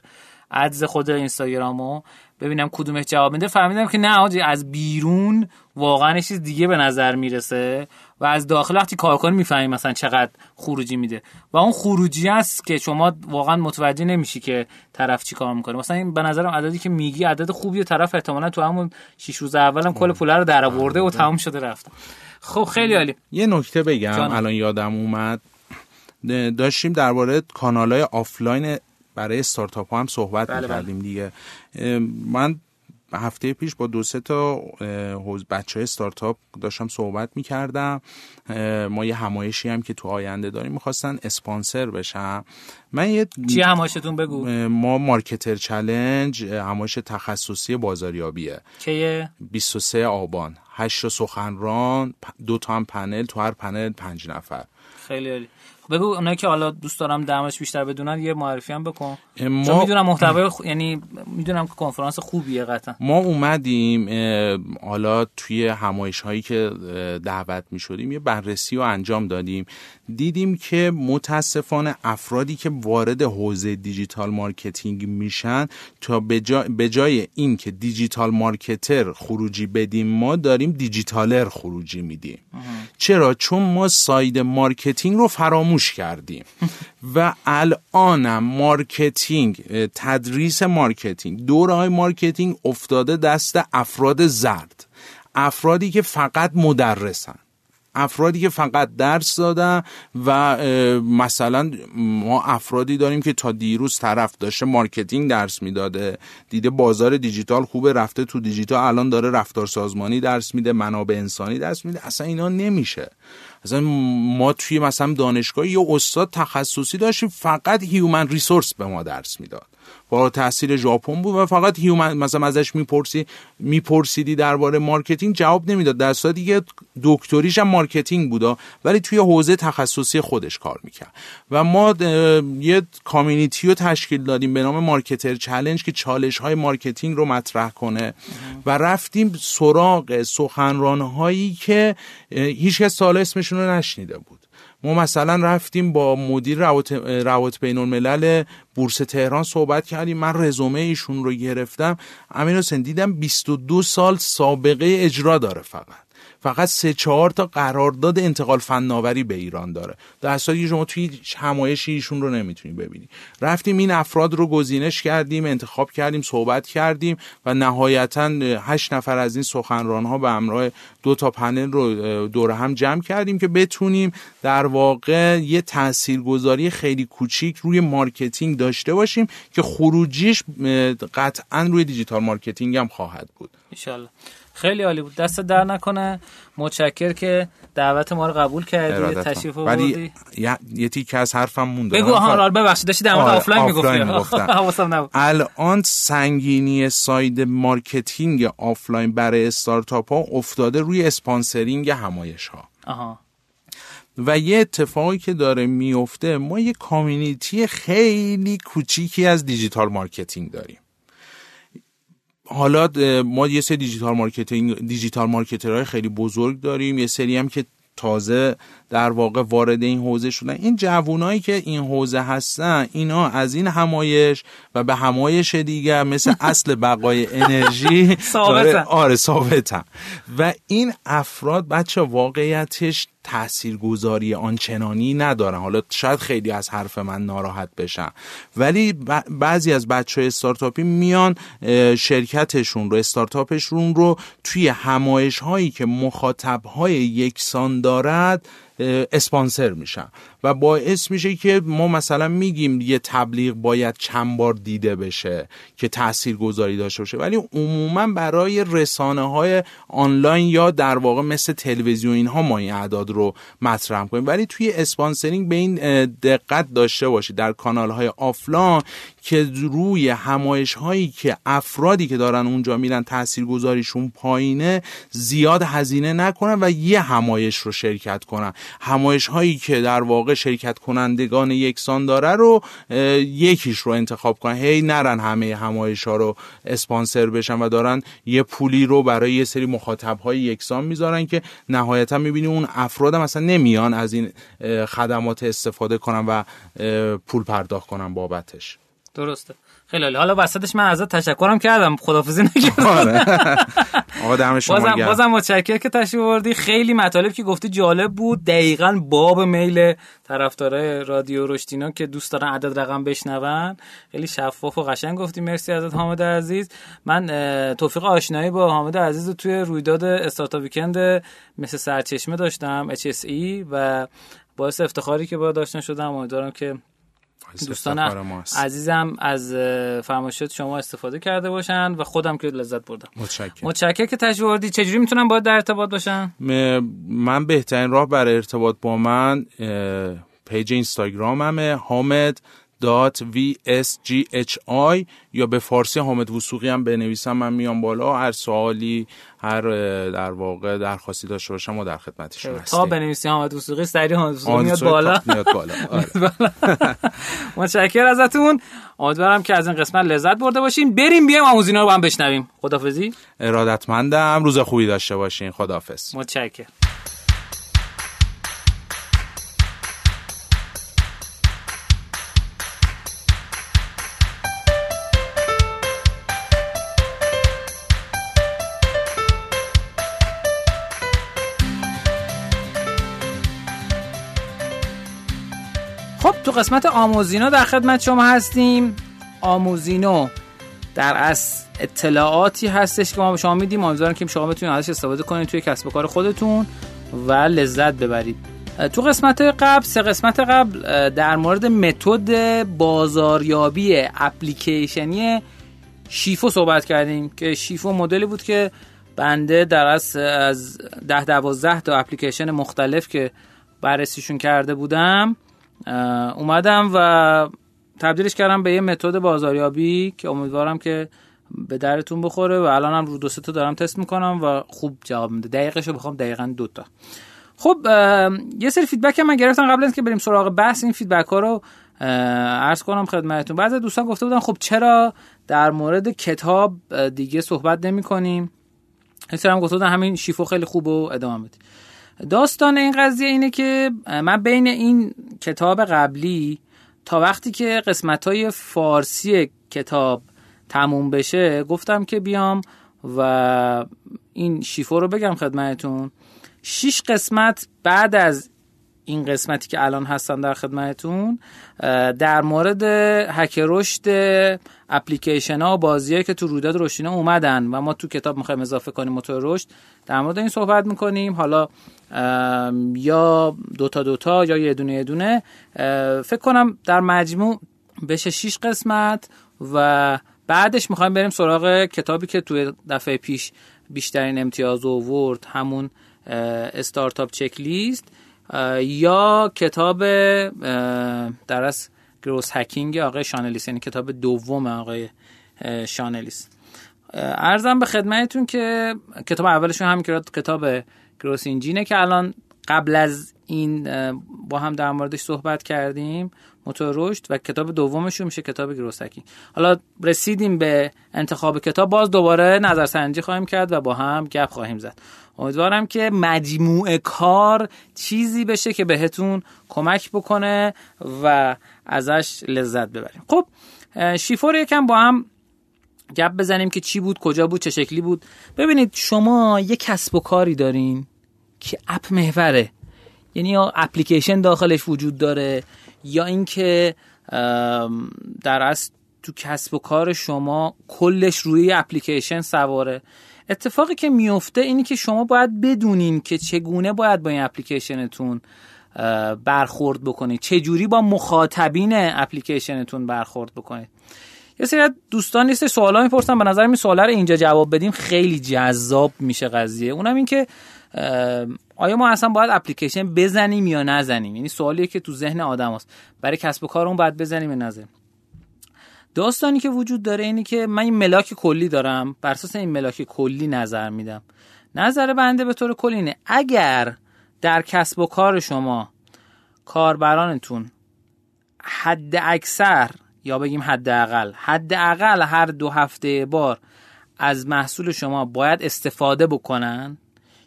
ads خود اینستاگرامو. ببینم کدومش جواب میده. فهمیدم که نه از بیرون واقعا چیز دیگه به نظر می‌رسه و از داخل وقتی کار کنی می‌فهمی مثلا چقدر خروجی میده. و اون خروجی است که شما واقعا متوجه نمیشی که طرف چی کار می‌کنه. مثلا این به نظرم عددی که میگی عدد خوبی طرف احتمالا تو همون 6 روز اولم کل پول رو در آورده و تموم شده رفته. خب خیلی عالی. یه نکته بگم الان یادم اومد. داشتیم درباره کانال های آفلاین برای استارتاپ ها هم صحبت بله, بله. می‌کردیم دیگه. من هفته پیش با دو سه تا بچه های استارتاپ داشتم صحبت می‌کردم. ما یه همایشی هم که تو آینده داریم می‌خواستن اسپانسر بشم من یه چی همایشتون بگو؟ ما مارکتر چلنج همایش تخصصی بازاریابیه. که 23 آبان. هشت سخنران دو تا هم پنل تو هر پنل پنج نفر. خیلی عالی. بگو اونایی که حالا دوست دارم درمش بیشتر بدونن یه معرفی هم بکن. ما... چون می‌دونم محتوای خ... یعنی می‌دونم که کنفرانس خوبیه قطعا. ما اومدیم حالا توی همایش هایی که دعوت می شدیم یه بررسی رو انجام دادیم. دیدیم که متاسفانه افرادی که وارد حوزه digital marketing میشن تا به جای, جای این که digital marketer خروجی بدیم ما داریم digitaler خروجی میدیم. چرا؟ چون ما side marketing رو فراموش کردیم. و الانم marketing تدریس marketing دوره های marketing افتاده دست افراد زرد. افرادی که فقط مدرسن. افرادی که فقط درس دادن و مثلا ما افرادی داریم که تا دیروز طرف داشته marketing درس می‌داده دیده بازار دیجیتال خوبه رفته تو دیجیتال الان داره رفتار سازمانی درس میده منابع انسانی درس میده اصلا اینا نمیشه. مثلا ما توی مثلا دانشگاه یه استاد تخصصی داشتیم فقط human resource به ما درس می‌داد. با تاثیر ژاپن بود و فقط human مثلا ازش می‌پرسی میپرسیدی درباره marketing جواب نمی‌داد. در صورتی که دکتریش هم marketing بودا ولی توی حوزه تخصصی خودش کار می‌کرد. و ما یه community رو تشکیل دادیم به نام marketer چالش که چالش های marketing رو مطرح کنه. و رفتیم سراغ سخنرانهایی که هیچ کس سال اسمشون رو نشنیده بود. ما مثلا رفتیم با مدیر روابط بین الملل بورس تهران صحبت کردیم. من رزومه ایشون رو گرفتم. امیر حسین دیدم 22 سال سابقه اجرا داره فقط. فقط سه چهار تا قرارداد انتقال فناوری به ایران داره. در که شما توی همایشی ایشون رو نمی‌تونی ببینی. رفتیم این افراد رو گزینش کردیم انتخاب کردیم صحبت کردیم و نهایتا هشت نفر از این سخنران ها به همراه دو تا پنل رو دور هم جمع کردیم که بتونیم در واقع یه تاثیرگذاری خیلی کوچیک روی marketing داشته باشیم که خروجیش قطعا روی digital marketing هم خواهد بود. ان خیلی عالی بود. دست درد نکنه. متشکر که دعوت ما رو قبول کردی تشریف ولی یه, یه تیکه از حرفم مونده بگو ها ببخشید داشتی در مورد آره، آفلاین می‌گفتی. <laughs> حواسم الان سنگینی side marketing آفلاین برای استارتاپ ها افتاده روی sponsoring همایش ها آها. و یه اتفاقی که داره میفته ما یه community خیلی کوچیکی از digital marketing داریم. حالا ما یه سری digital marketing digital marketer های خیلی بزرگ داریم. یه سری هم که تازه در واقع وارد این حوزه شدن. این جوونایی که این حوزه هستن اینا از این همایش و به همایش دیگر مثل <laughs> اصل بقای انرژی آره ثابتن. و این افراد بچه واقعیتش تاثیرگذاری آنچنانی ندارن. حالا شاید خیلی از حرف من ناراحت بشن. ولی بعضی از بچه های استارتاپی میان شرکتشون رو استارتاپشون رو توی همایش هایی که مخاطب های یکسان دارد اسپانسر میشن. و باعث میشه که ما مثلا میگیم یه تبلیغ باید چند بار دیده بشه که تأثیر گذاری داشته باشه. ولی عموما برای رسانه های آنلاین یا در واقع مثل تلویزیون اینها ما این اعداد رو مطرح کنیم ولی توی sponsoring به این دقت داشته باشید. در کانال های آفلاین که روی همایش هایی که افرادی که دارن اونجا میرن گذاریشون پایینه زیاد هزینه نکنن و یه همایش رو شرکت کنن. همایش هایی که در واقع شرکت کنندگان یکسان داره رو یکیش رو انتخاب کنن. هی نرن همه همایش ها رو اسپانسر بشن و دارن یه پولی رو برای یه سری مخاطب های یکسان می‌ذارن که نهایتا می‌بینی اون افراد مثلا نمیان از این خدمات استفاده کنن و پول پرداخت کنن بابتش. درسته. خیلی عالی. حالا وسطش من ازت تشکرم کردم. خدافظی نکردم. آره. <laughs> آقا دم شما بازم بازم متشکرم که تشریف آوردی. خیلی مطالب که گفتی جالب بود. دقیقا باب میل طرفدارای رادیو رشتینا که دوست دارن عدد رقم بشنون. خیلی شفاف و قشنگ گفتی. مرسی ازت حامد عزیز. من توفیق آشنایی با حامد عزیز توی رویداد استارتاپ ویکند مثل سرچشمه داشتم HSE و باعث افتخاری که با داشتن شدم. امیدوارم که دوستان عزیزم از فرمایشات شما استفاده کرده باشن و خودم که لذت بردم. متشکرم. متشکرم که تجربه وردی چجوری می‌تونم باید در ارتباط باشن من بهترین راه برای ارتباط با من پیج اینستاگراممه حامد .vsghi یا به فارسی حامد وسوقی هم بنویسم من میام بالا. هر سوالی هر در واقع درخواستی داشته باشم و در خدمتشون هستیم. تا بنویسی حامد وسوقی سری حامد وسوقی میاد بالا. میاد <laughs> بالا. آره. متشکرم ازتون. امیدوارم که از این قسمت لذت برده باشیم بریم بیایم آموزینا رو با هم بشنویم. خدافظی ارادتمندم. روز خوبی داشته باشین. خدافظ متشکرم. خب تو قسمت آموزینو در خدمت شما هستیم. آموزینو در از اطلاعاتی هستش که ما به شما میدیم. امیدوارم که شما بتونید ازش استفاده کنید توی کسب و کار خودتون و لذت ببرید. تو قسمت قبل سه قسمت قبل در مورد متد بازاریابی اپلیکیشنی شیفو صحبت کردیم که شیفو مدلی بود که بنده در از از ده دوازده تا اپلیکیشن مختلف که بررسیشون کرده بودم اومدم و تبدیلش کردم به یه متد بازاریابی که امیدوارم که به دردتون بخوره و الانم رو دو تا دارم تست می‌کنم و خوب جواب میده. دقیقش رو بخوام دقیقا دوتا خب یه سری feedback هم من گرفتم قبل از که بریم سراغ بحث این feedback ها رو عرض کنم خدمتتون. بعضی دوستان گفته بودن خب چرا در مورد کتاب دیگه صحبت نمی کنیم هم گفته بودن همین شیفو خیلی خوب و ادامه بدید داستان این قضیه اینه که من بین این کتاب قبلی تا وقتی که قسمت های فارسی کتاب تموم بشه گفتم که بیام و این شیفو رو بگم خدمتتون. شیش قسمت بعد از این قسمتی که الان هستم در خدمتتون در مورد هک رشد اپلیکیشن ها و بازی که تو رویداد رشدینه اومدن و ما تو کتاب می‌خوایم اضافه کنیم موتور رشد در مورد این صحبت می‌کنیم. حالا یا دوتا دوتا یا یه دونه یه دونه. فکر کنم در مجموع بشه شیش قسمت و بعدش می‌خوایم بریم سراغ کتابی که توی دفعه پیش بیشترین امتیاز آورد همون استارتاپ چک لیست یا کتاب در از گروس هکینگ آقای شانلیس یعنی کتاب دوم آقای شانلیس. ارزم به خدمتتون که کتاب اولشون هم کتاب گروس انجینه که الان قبل از این با هم در موردش صحبت کردیم موتور رشد و کتاب دومشون میشه کتاب گروسکی حالا رسیدیم به انتخاب کتاب باز دوباره نظرسنجی خواهیم کرد و با هم گپ خواهیم زد. امیدوارم که مجموعه کار چیزی بشه که بهتون کمک بکنه و ازش لذت ببریم. خب شیفور یکم با هم گپ بزنیم که چی بود کجا بود چه شکلی بود. ببینید شما یه کسب و کاری دارین که اپ محوره. یعنی یا اپلیکیشن داخلش وجود داره یا اینکه در اصل تو کسب و کار شما کلش روی اپلیکیشن سواره. اتفاقی که میفته اینی که شما باید بدونین که چگونه باید با این اپلیکیشنتون برخورد بکنید. چجوری با مخاطبین اپلیکیشنتون برخورد بکنید. یه سری دوستان نیست سوالا می‌پرسن. به نظر این سوالا رو اینجا جواب بدیم. خیلی جذاب میشه قضیه. اونم این که آیا ما اصلا باید اپلیکیشن بزنیم یا نزنیم؟ یعنی سوالیه که تو ذهن آدم هست. برای کسب و کارمون باید بزنیم یا نزنیم؟ داستانی که وجود داره اینی که من این ملاک کلی دارم. بر اساس این ملاک کلی نظر میدم. نظر بنده به طور کلی اینه. اگر در کسب و کار شما کاربرانتون حد اکثر یا بگیم حد اقل حد اقل هر دو هفته بار از محصول شما باید استفاده بکنن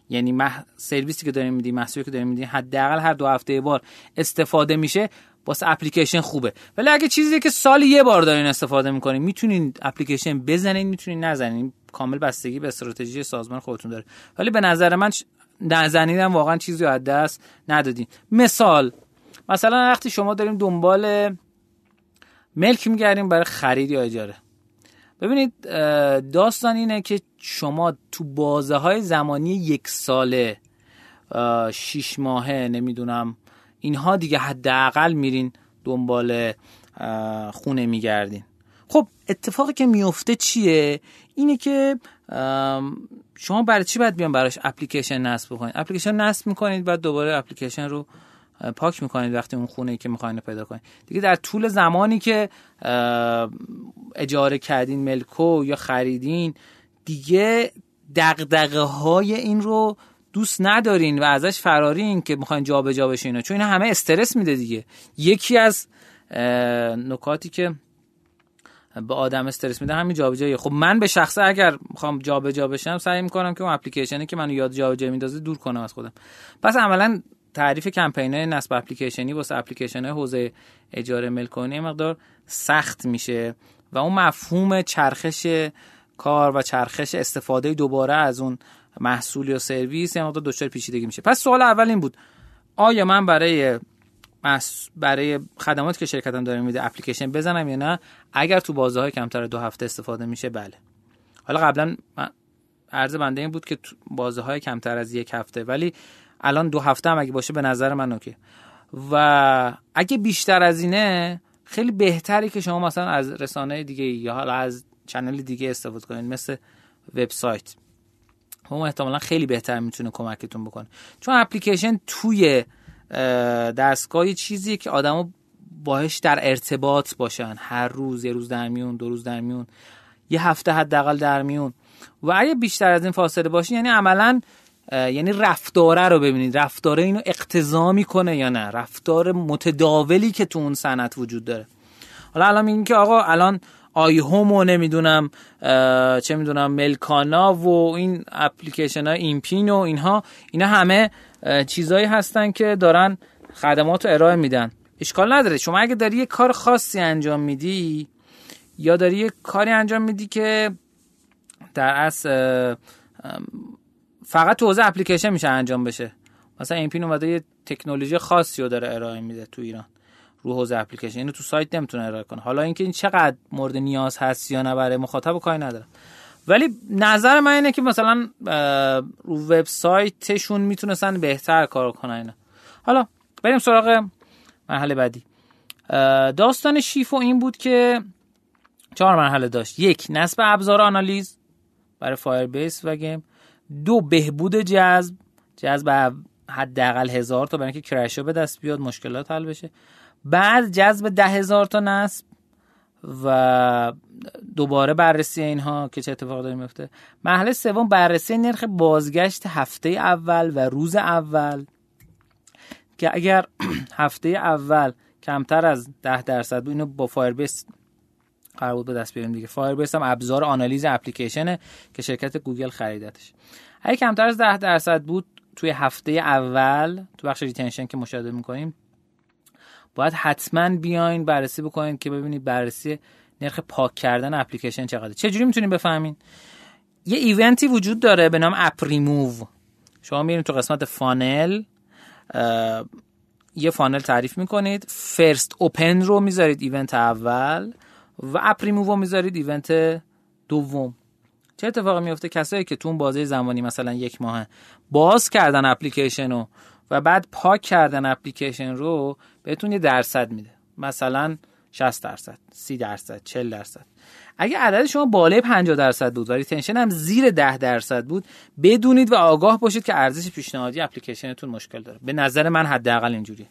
یعنی مح... سرویسی که داریم میدیم محصولی که داریم میدیم حداقل هر دو هفته بار استفاده میشه واسه اپلیکیشن خوبه. ولی اگه چیزی که سال یه بار دارین استفاده می‌کنین می‌تونین اپلیکیشن بزنین می‌تونین نزنین. کامل بستگی به استراتژی سازمان خودتون داره. ولی به نظر من نزنیدم واقعا چیزی از دست ندادین. مثال مثلا وقتی شما داریم دنبال ملک میگردیم برای خرید یا اجاره. ببینید داستان اینه که شما تو بازه های زمانی یک ساله شیش ماهه نمی‌دونم اینها دیگه حداقل میرین دنبال خونه میگردین. خب اتفاقی که میفته چیه؟ اینه که شما برای چی باید بیان براش اپلیکیشن نصب بکنید اپلیکیشن نصب می‌کنید بعد دوباره اپلیکیشن رو پاک می‌کنید وقتی اون خونه که می‌خواین پیدا کنید دیگه در طول زمانی که اجاره کردین ملکو یا خریدین دیگه دغدغه های این رو دوست ندارین و ازش فرارین که می‌خواین جابجا بشین چون این همه استرس میده دیگه. یکی از نکاتی که به آدم استرس میده همین جابجایی خب من به شخصه اگر می‌خوام جابجا بشم سعی می‌کنم که اون اپلیکیشنی که منو یاد جابجایی میندازه دور کنم از خودم. پس عملا تعریف کمپین های نصب اپلیکیشنی واسه اپلیکیشن های حوزه اجاره ملکانی مقدار سخت میشه و اون مفهوم چرخش کار و چرخش استفاده دوباره از اون محصول یا سرویس یه مقدار دچار پیچیدگی میشه. پس سوال اول این بود آیا من برای برای خدماتی که شرکتم داره میده اپلیکیشن بزنم یا نه؟ اگر تو بازه های کمتر دو هفته استفاده میشه بله. حالا قبلا عرض بنده این بود که تو بازه های کمتر از یک هفته ولی الان دو هفته هم اگه باشه به نظر من اوکی. و اگه بیشتر از اینه خیلی بهتری که شما مثلا از رسانه دیگه یا حالا از چنل دیگه استفاده کنید مثل وبسایت. اون احتمالا خیلی بهتر می‌تونه کمکتون بکنه. چون اپلیکیشن توی دستگاه چیزیه که آدما باهش در ارتباط باشن. هر روز یه روز در میون دو روز در میون یه هفته حداقل در میون. و اگه بیشتر از این فاصله باشه یعنی عملا یعنی رفتاره رو ببینید. رفتاره اینو اقتضا می‌کنه یا نه؟ رفتار متداولی که تو اون صنعت وجود داره. حالا الان میگیم که آقا الان آی هومو نمی‌دونم چه می‌دونم ملکانا و این اپلیکیشن های ایمپین و اینها اینا همه چیزایی هستن که دارن خدمات رو ارائه میدن. اشکال نداره. شما اگه داری یه کار خاصی انجام میدی یا داری یه کاری انجام میدی که در اصل فقط تو حوزه اپلیکیشن میشه انجام بشه. مثلا ایمپین اومده یه تکنولوژی خاصی رو داره ارائه میده تو ایران. رو حوزه اپلیکیشن. اینو تو سایت نمی‌تونه ارائه کنه. حالا اینکه این چقدر مورد نیاز هست یا نه برای مخاطب کاری نداره. ولی نظر من اینه که مثلا رو وبسایتشون می‌تونستن بهتر کار کنن حالا بریم سراغ مرحله بعدی. داستان شیفو این بود که چهار مرحله داشت. یک نصب ابزار آنالیز برای Firebase و game. دو بهبود جذب. جذب حداقل هزار تا برای اینکه crash به دست بیاد مشکلات حل بشه. بعد جذب ده هزار تا نصب و دوباره بررسی اینها که چه اتفاق داره میفته. مرحله سوم بررسی نرخ بازگشت هفته اول و روز اول. که اگر <clears throat> هفته اول کمتر از ده درصد بود اینو با Firebase قرار بود به دست بیاریم دیگه. Firebase هم ابزار آنالیز اپلیکیشنه که شرکت گوگل خریدتش. اگه کمتر از ده درصد بود توی هفته اول تو بخش retention که مشاهده می‌کنیم باید حتما بیاین بررسی بکنین که ببینید بررسی نرخ پاک کردن اپلیکیشن چقدره. چه جوری می‌تونین بفهمین؟ یه event ی وجود داره به نام اپ ریموو. شما میرین تو قسمت funnel یه funnel تعریف می‌کنید first open رو می‌ذارید event اول و اپ ریموو رو می‌ذارید event دوم. چه اتفاقی میفته کسایی که تو اون بازه زمانی مثلا یک ماه باز کردن اپلیکیشن رو و بعد پاک کردن اپلیکیشن رو بهتون یه درصد میده. مثلا 60 درصد 30 درصد 40 درصد. اگه عدد شما بالای 50 درصد بود و retention هم زیر 10 درصد بود بدونید و آگاه باشید که ارزش پیشنهادی اپلیکیشنتون مشکل داره. به نظر من حداقل اینجوریه.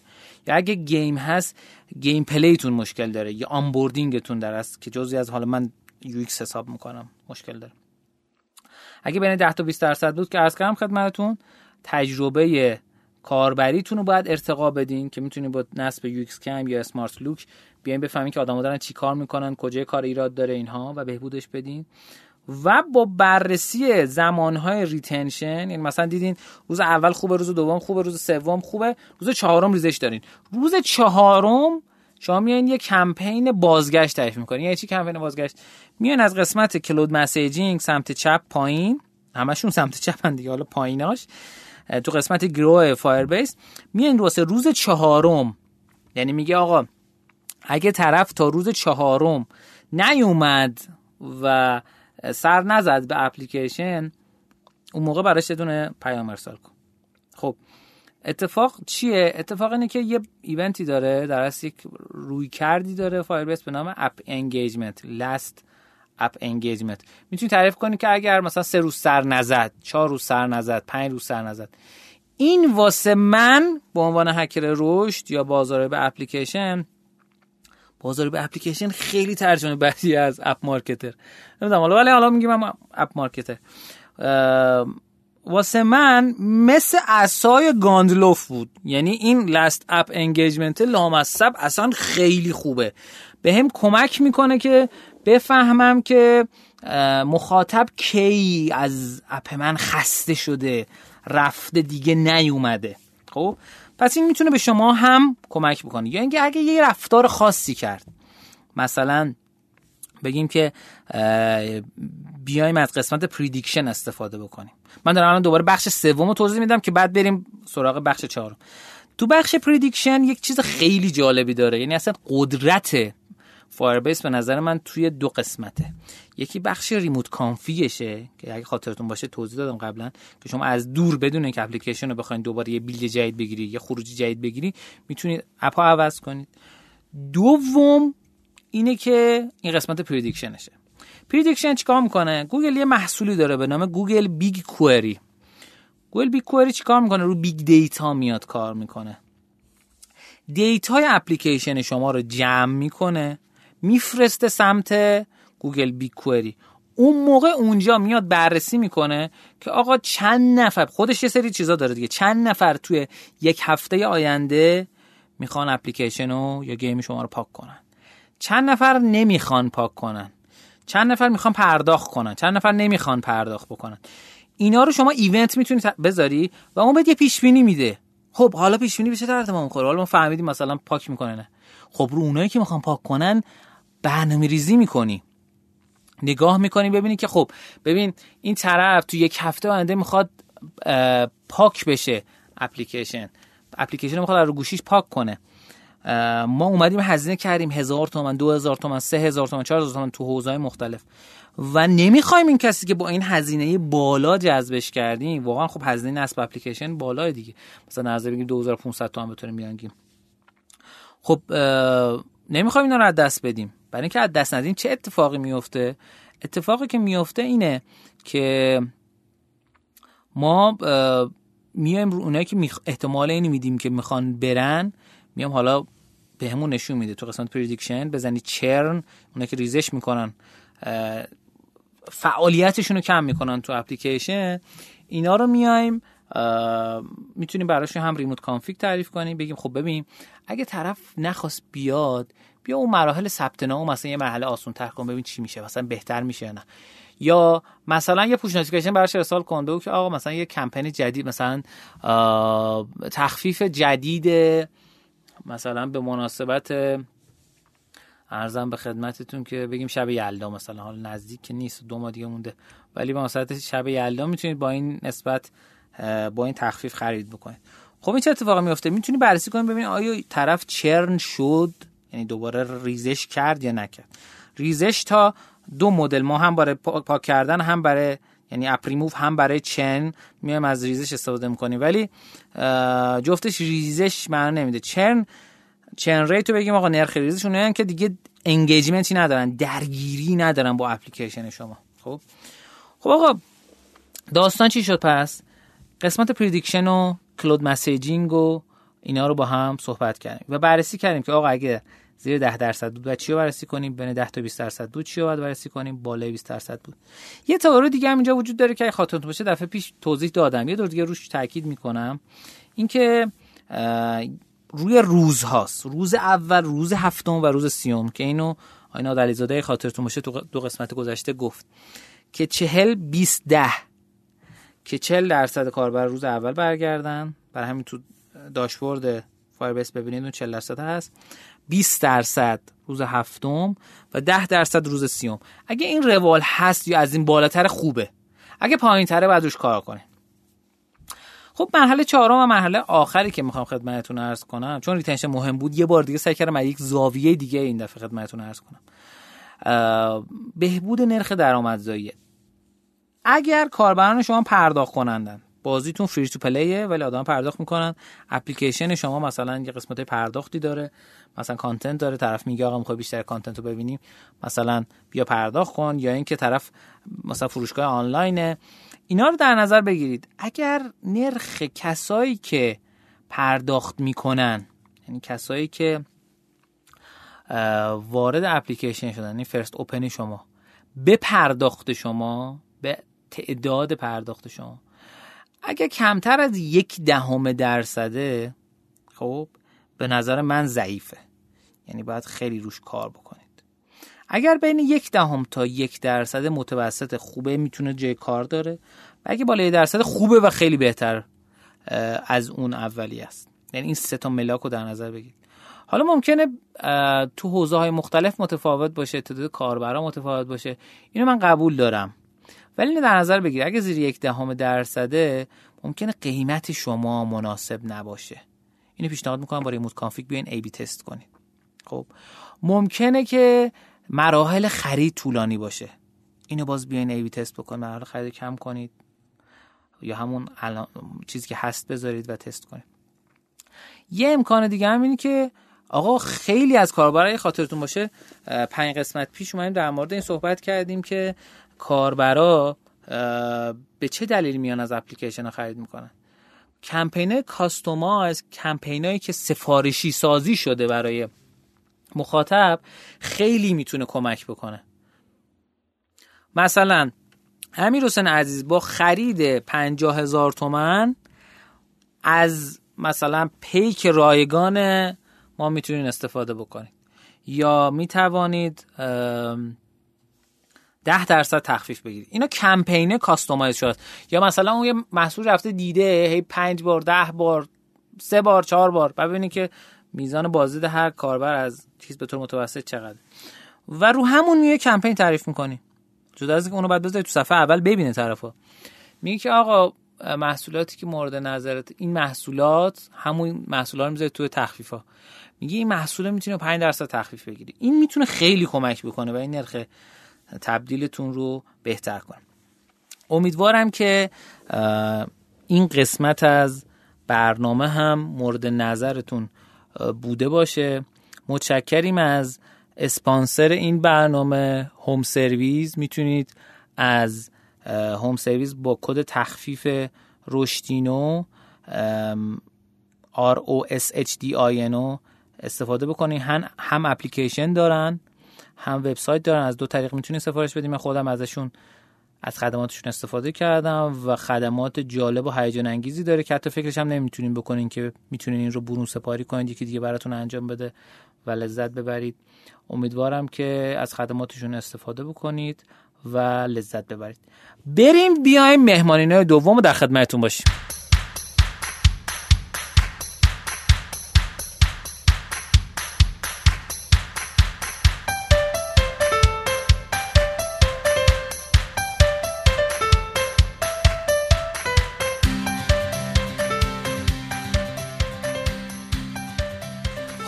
یا اگه game هست gameplay تون مشکل داره. یا onboarding تون در است که جزئی از حالا من UX حساب می‌کنم مشکل داره. اگه بین 10 تا 20 درصد بود که عرض کردم خدمتتون تجربه کاربریتون رو باید ارتقا بدین که می‌تونید با نصب UXCam یا Smartlook بیاین بفهمین که آدم‌ها دارن چی کار می‌کنن کجای کار ایراد داره اینها و بهبودش بدین. و با بررسی زمانهای retention یعنی مثلا دیدین روز اول خوبه روز دوم خوبه روز سوم خوبه روز چهارم ریزش دارین. روز چهارم شما میایین یه کمپین بازگشت تعریف می‌کنین. یعنی چی کمپین بازگشت؟ میان از قسمت cloud messaging سمت چپ پایین. همشون سمت چپ دیگه حالا پاییناش. تو قسمت grow Firebase میان واسه روز چهارم. یعنی میگه آقا اگه طرف تا روز چهارم نیومد و سر نزد به اپلیکیشن اون موقع براش دونه پیام ارسال کن. خب اتفاق چیه؟ اتفاق اینه که یه event ی داره در اصل یک رویکردی داره Firebase به نام app engagement last app engagement. می‌تونی تعریف کنی که اگر مثلا سه روز سر نزد چهار روز سر نزد پنج روز سر نزد. این واسه من به عنوان هکر رشد یا بازاریاب اپلیکیشن بازاریاب اپلیکیشن خیلی ترجمه بدی از app marketer. نمی‌دونم حالا ولی حالا میگم app marketer. واسه من مثل عصای گندالف بود. یعنی این last app engagement لامصب اصلا خیلی خوبه. به هم کمک می‌کنه که بفهمم که مخاطب کی از app من خسته شده رفته دیگه نیومده. خب؟ پس این می‌تونه به شما هم کمک بکنه. یا اینکه اگه یه رفتار خاصی کرد. مثلا بگیم که بیایم از قسمت prediction استفاده بکنیم. من دارم الان دوباره بخش سوم رو توضیح میدم که بعد بریم سراغ بخش چهارم. تو بخش prediction یک چیز خیلی جالبی داره. یعنی اصلا قدرت Firebase به نظر من توی دو قسمته. یکی بخش remote config شه که اگه خاطرتون باشه توضیح دادم قبلا که شما از دور بدون اینکه اپلیکیشن رو بخواید دوباره یه build جدید بگیری یه خروجی جدید بگیری می‌تونید اپا عوض کنید. دوم اینه که این قسمت prediction شه prediction چیکار می‌کنه؟ گوگل یه محصولی داره به نام Google BigQuery. Google BigQuery چیکار می‌کنه؟ رو big data میاد کار می‌کنه. دیتای اپلیکیشن شما رو جمع می‌کنه. میفرسته سمت Google BigQuery. اون موقع اونجا میاد بررسی می‌کنه که آقا چند نفر خودش یه سری چیزا داره دیگه. چند نفر توی یک هفته آینده می‌خوان اپلیکیشن رو یا game شما رو پاک کنن؟ چند نفر نمی‌خوان پاک کنن؟ چند نفر می‌خوان پرداخت کنن؟ چند نفر نمی‌خوان پرداخت بکنن؟ اینا رو شما event می‌تونید بذاری و اون بهت یه پیش بینی میده. خب حالا پیش بینی به چه ما می‌خوره حالا ما فهمیدیم مثلا پاک می‌کنه نه. خب رو اونایی که می‌خوان پاک کنن برنامه ریزی می‌کنی. نگاه می‌کنی ببینی که خب ببین این طرف تو یک هفته آینده می‌خواد پاک بشه اپلیکیشن. اپلیکیشن می‌خواد رو گوشیش پاک کنه. ما اومدیم هزینه کردیم هزار تومن دو هزار تومن سه هزار تومن چهار هزار تومن تو حوزه مختلف. و نمی‌خوایم این کسی که با این هزینه بالا جذبش کردیم واقعا خب هزینه نصب اپلیکیشن بالای دیگه. مثلا نظر بگیم 2500 تومن بتونیم میانگیم خب نمی‌خوایم اینا رو از دست بدیم. برای اینکه از دست ندیم چه اتفاقی میفته؟ اتفاقی که میفته اینه که ما میایم رو اونایی که احتمال اینی میدیم که می‌خوان برن میام حالا به همون نشون میده تو قسمت پردیکشن بزنی چرن اونایی که ریزش می‌کنن فعالیتشون رو کم می‌کنن تو اپلیکیشن. اینا رو میایم می‌تونیم براش هم remote config تعریف کنیم بگیم خب ببین اگه طرف نخواست بیاد بیا اون مراحل ثبت نام مثلا یه مرحله آسان تر کن ببین چی میشه مثلا بهتر میشه نه. یا مثلا یه push notification براش ارسال کنده که آقا مثلا یه کمپین جدید مثلا تخفیف جدید مثلا به مناسبت عرضم به خدمتتون که بگیم شب یلدا مثلا حال نزدیک که نیست دو ماه دیگه مونده. ولی به مناسبت شب یلدا می‌تونید با این نسبت با این تخفیف خرید بکنید. خب این چه اتفاقی میفته می‌تونی بررسی کنید ببینید آیا طرف churn شد؟ یعنی دوباره ریزش کرد یا نکرد. ریزش تا دو مدل ما هم برای پاک کردن هم برای یعنی اپریموف هم برای churn میایم از ریزش استفاده می‌کنیم. ولی جفتش ریزش معنا نمیده. churn churn rate و بگیم آقا نرخ ریزش اونایی که دیگه engagement ی ندارن درگیری ندارن با اپلیکیشن شما. خب؟ خب آقا داستان چی شد پس؟ قسمت prediction و cloud messaging و اینا رو با هم صحبت کردیم و بررسی کردیم که آقا اگه زیر 10 درصد بود و چی رو بررسی کنیم؟ بین 10 تا 20 درصد بود چی رو باید بررسی کنیم؟ بالای 20 درصد بود. یه تئوری دیگه هم اینجا وجود داره که خاطرتون باشه دفعه پیش توضیح دادم. یه دور دیگه روش تاکید می‌کنم. اینکه روی روز هاست روز اول روز هفتم و روز سیوم که اینو آینا علیزاده خاطرتون باشه تو دو قسمت گذشته گفت که چهل 20 ده که 40 درصد کاربر روز اول برگردن. برای همین تو داشبورد Firebase ببینید اون 40 درصد هست. 20 درصد روز هفتم و 10 درصد روز سیوم. اگه این روال هست یا از این بالاتر خوبه. اگه پایین تره باید روش کار کنه خب مرحله چهارم و مرحله آخری که می‌خوام خدمتتون عرض کنم چون retention مهم بود یه بار دیگه سعی کردم از یک زاویه دیگه این دفعه خدمتتون عرض کنم. بهبود نرخ درآمدزایی. اگر کاربران شما پرداخت کنندن بازیتون free to play ه ولی آدم پرداخت می‌کنن. اپلیکیشن شما مثلا یه قسمت پرداختی داره. مثلا content داره طرف میگه آقا می‌خوای بیشتر content رو ببینیم. مثلا بیا پرداخت کن. یا اینکه طرف مثلا فروشگاه آنلاینه. اینا رو در نظر بگیرید. اگر نرخ کسایی که پرداخت می‌کنن یعنی کسایی که وارد اپلیکیشن شدن این فرست اوپن شما به پرداخت شما به تعداد پرداخت شما اگر کمتر از یک دهم درصده خب به نظر من ضعیفه. یعنی باید خیلی روش کار بکنید. اگر بین یک دهم تا یک درصد متوسط خوبه می‌تونه جای کار داره. و اگه بالای درصد خوبه و خیلی بهتر از اون اولی است. یعنی این سه تا ملاک رو در نظر بگیرید. حالا ممکنه تو حوزه های مختلف متفاوت باشه تعداد کاربرا متفاوت باشه. اینو من قبول دارم. ولی در نظر بگیر اگه زیر یک دهم درصده ممکنه قیمت شما مناسب نباشه. اینو پیشنهاد می‌کنم با ریموت کانفیگ بیاین ای بی تست کنید. خب ممکنه که مراحل خرید طولانی باشه. اینو باز بیاین ایوی تست بکن مراحل خرید کم کنید. یا همون چیزی که هست بذارید و تست کنید. یه امکان دیگه هم اینه که آقا خیلی از کاربرای خاطرتون باشه. پنج قسمت پیش اومدیم در مورد این صحبت کردیم که کاربرا به چه دلیلی میان از اپلیکیشن خرید می‌کنن؟ کمپین کاستومایز کمپینایی که سفارشی سازی شده برای مخاطب خیلی می‌تونه کمک بکنه. مثلا امیر حسین عزیز با خرید پنجاه هزار تومن از مثلا پیک رایگان ما می‌تونید استفاده بکنید. یا می‌توانید ده درصد تخفیف بگیرید اینا کمپینه کاستومایز شده. یا مثلا اون یه محصول رفته دیده هی پنج بار ده بار سه بار چهار بار. ببینید که میزان بازدید هر کاربر از چیز به طور متوسط چقدر و رو همون یه کمپین تعریف می‌کنی. جدا از اینکه اونو بعد بذاری تو صفحه اول ببینه طرفا. میگه که آقا محصولاتی که مورد نظرت این محصولات همون محصولا رو می‌ذاری تو تخفیفا میگه این محصول می‌تونه 5 درصد تخفیف بگیری. این می‌تونه خیلی کمک بکنه و این نرخ تبدیلتون رو بهتر کنه امیدوارم که این قسمت از برنامه هم مورد نظرتون بوده باشه. متشکریم از اسپانسر این برنامه هوم سرویس می‌تونید از هوم سرویس با کد تخفیف رشدینو R O S H استفاده بکنید. هم هم اپلیکیشن دارن. هم وبسایت دارن از دو طریق می‌تونید سفارش بدید من خودم ازشون از خدماتشون استفاده کردم و خدمات جالب و هیجان انگیزی داره که حتی فکرش هم نمی‌تونین بکنین که می‌تونین این رو برون سپاری کنید یکی دیگه براتون انجام بده و لذت ببرید. امیدوارم که از خدماتشون استفاده بکنید و لذت ببرید. بریم بیایم مهمانینای دوم در خدمتتون باشیم.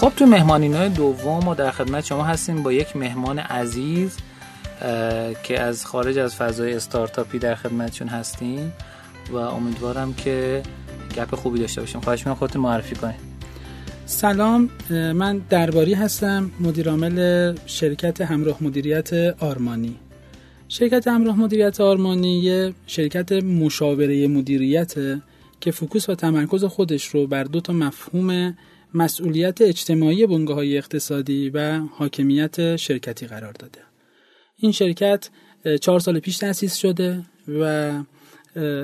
خب تو مهمانین دوم و در خدمت شما هستیم با یک مهمان عزیز که از خارج از فضای استارتاپی در خدمتشون هستیم و امیدوارم که گپ خوبی داشته باشیم. خواهش می‌کنم خودتون معرفی کنید. سلام من درباری هستم مدیرعامل شرکت همراه مدیریت آرمانی. شرکت همراه مدیریت آرمانی یه شرکت مشاوره مدیریت که فوکوس و تمرکز خودش رو بر دو تا مفهوم مسئولیت اجتماعی بنگاه های اقتصادی و حاکمیت شرکتی قرار داده. این شرکت چهار سال پیش تأسیس شده و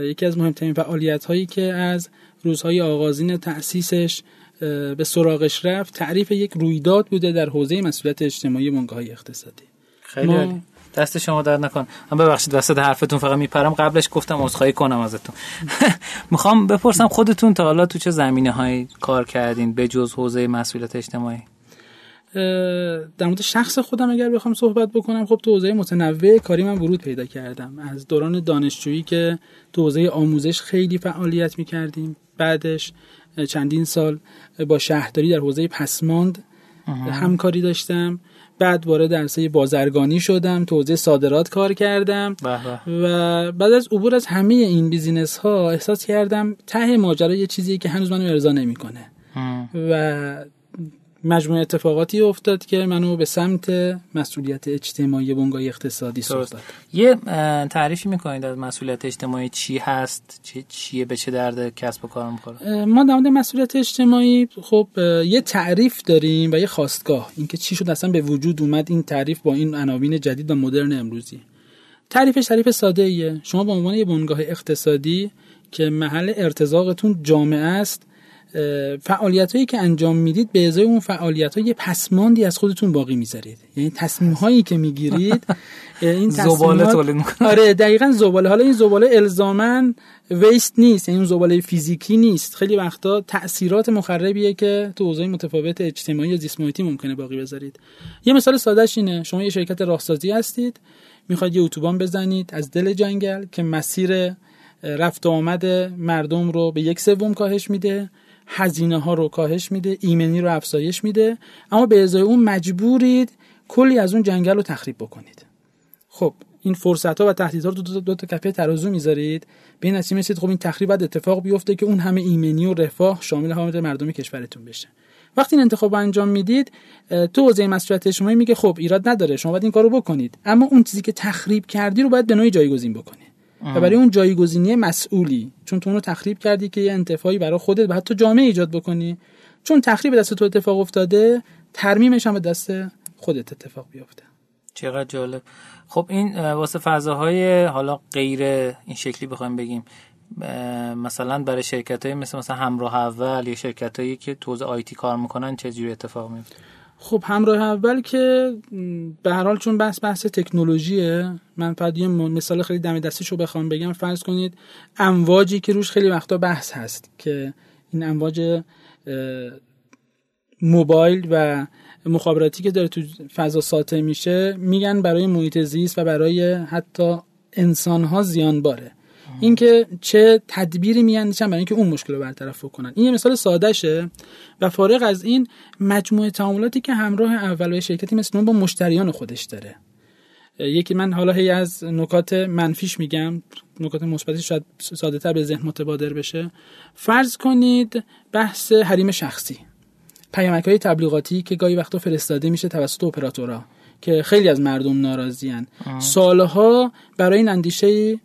یکی از مهمترین فعالیت هایی که از روزهای آغازین تأسیسش به سراغش رفت تعریف یک رویداد بوده در حوزه مسئولیت اجتماعی بنگاه های اقتصادی. خیلی دست شما در نکن من ببخشید وسط حرفتون فقط میپرم. قبلش گفتم عذرخواهی کنم ازتون. <laughs> می‌خوام بپرسم خودتون تا حالا تو چه زمینه های کار کردین به جز حوزه مسئولیت اجتماعی؟ در مورد شخص خودم اگر بخوام صحبت بکنم خب تو حوزه متنوع کاری من ورود پیدا کردم. از دوران دانشجویی که تو حوزه آموزش خیلی فعالیت می‌کردیم. بعدش چندین سال با شهرداری در حوزه پسماند همکاری داشتم. بعد وارد عرصه بازرگانی شدم توزیع صادرات کار کردم و بعد از عبور از همه این بیزینس ها احساس کردم ته ماجرا یه چیزی که هنوز منو ارضا نمی‌کنه. و مجموعه اتفاقاتی افتاد که منو به سمت مسئولیت اجتماعی بنگاه اقتصادی سوق یه تعریفی می‌کنید از مسئولیت اجتماعی چی هست؟ چی چیه؟ به چه درد کسب و کار می‌خوره؟ ما در مورد مسئولیت اجتماعی خب یه تعریف داریم و یه خواستگاه. اینکه چی شد؟ اصلا به وجود اومد این تعریف با این عناوین جدید و مدرن امروزی. تعریفش تعریف ساده ایه شما به عنوان یه بنگاه اقتصادی که محل ارتزاقتون جامعه است فعالیت هایی که انجام می‌دید به ازای اون فعالیت های یه پسماندی از خودتون باقی می‌ذارید. یعنی تصمیم هایی که می‌گیرید <laughs> این زباله تولید آره دقیقا زباله. حالا این زباله الزامن ویست نیست یعنی اون زباله فیزیکی نیست. خیلی وقتا تاثیرات مخربیه که تو حوزه متفاوت اجتماعی یا زیست ممکنه باقی بذارید. یه مثال سادهش اینه. شما یه شرکت راهسازی هستید. می‌خواید یه اتوبان بزنید. از دل جنگل که مسیر رفت و آمد مردم رو به یک سوم کاهش میده. هزینه ها رو کاهش میده ایمنی رو افزایش میده اما به ازای اون مجبورید کلی از اون جنگل رو تخریب بکنید. خب این فرصت ها و تهدیدها رو دو, دو, تا کفه ترازو می‌ذارید. به این نتیجه خب این تخریب باید اتفاق بیفته که اون همه ایمنی و رفاه شامل حامل مردم کشورتون بشه. وقتی این انتخاب انجام می‌دید تو حوزه مسئولیت اجتماعی میگه خب ایراد نداره شما باید این کارو بکنید. اما اون چیزی که تخریب کردی رو باید به نوعی جایگزین بکنی و برای اون جایگزینی مسئولی چون تو اون رو تخریب کردی که یه انتفاعی برای خودت و حتی جامعه ایجاد بکنی. چون تخریب دست تو اتفاق افتاده ترمیمش هم به دست خودت اتفاق بیفته. چقدر جالب. خب این واسه فضاهای حالا غیر این شکلی بخوایم بگیم مثلا برای شرکت های مثل مثلا همراه اول یا شرکت هایی که توز آیتی کار می‌کنن چه جوری اتفاق میفته خب همراه اول که به هر حال چون بحث بحث تکنولوژیه من فقط یه مثال خیلی دم دستیشو بخوام بگم. فرض کنید امواجی که روش خیلی وقتا بحث هست که این امواج موبایل و مخابراتی که داره تو فضا ساطع میشه میگن برای محیط زیست و برای حتی انسان ها زیان باره اینکه چه تدبیری میاندیشن برای اینکه اون مشکل رو برطرف کنن این یه مثال سادهشه و فارغ از این مجموعه تعاملاتی که همراه اول شرکتی مثل با مشتریان خودش داره. یکی من حالا هی از نکات منفیش میگم نکات مثبتی شاید ساده تر به ذهن متبادر بشه. فرض کنید بحث حریم شخصی. پیامک های تبلیغاتی که گاهی وقتا فرستاده میشه توسط اپراتورها که خیلی از مردم ناراضیان سالها برای این اندیشه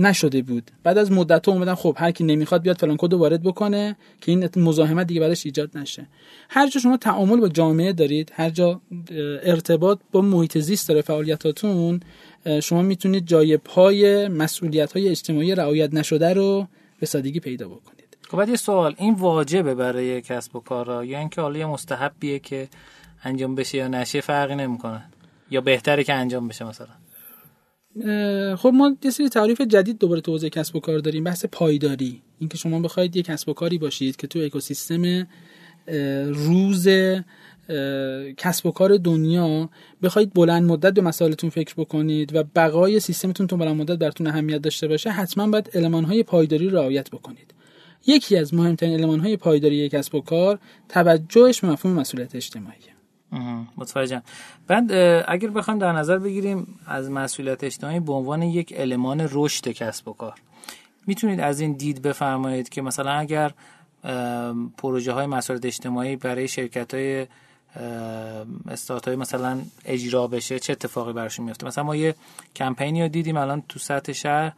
نشده بود. بعد از مدت اومدن خب هر کی نمی‌خواد بیاد فلان کد وارد بکنه که این مزاحمت دیگه بعدش ایجاد نشه. هر جا شما تعامل با جامعه دارید هر جا ارتباط با محیط زیست داره فعالیتاتون شما می‌تونید جای پای مسئولیت های اجتماعی رعایت نشده رو به سادگی پیدا بکنید. خب بعد یه سوال. این واجبه برای کسب و کارا؟ یا اینکه حالا یه مستحبیه که انجام بشه یا نشه؟ فرقی نمی‌کنه. یا بهتره که انجام بشه مثلا؟ خب ما یه سری تعریف جدید دوباره تو حوزه کسب و کار داریم. بحث پایداری. اینکه شما بخواید یک کسب و کاری باشید که تو اکوسیستم روز کسب و کار دنیا بخواید بلند مدت به مسائلتون فکر بکنید و بقای سیستمتون تو بلند مدت براتون اهمیت داشته باشه حتما باید های پایداری رو رعایت بکنید. یکی از مهمترین های پایداری یک کسب و کار توجهش به مفهوم مسئولیت اجتماعی متوجهم. بعد اگر بخوایم در نظر بگیریم از مسئولیت اجتماعی به عنوان یک المان رشد کسب و کار. می‌تونید از این دید بفرمایید که مثلا اگر پروژه های مسئولیت اجتماعی برای شرکت های استارت های مثلا اجرا بشه چه اتفاقی براشون میفته مثلا ما یه کمپینی رو دیدیم الان تو سطح شهر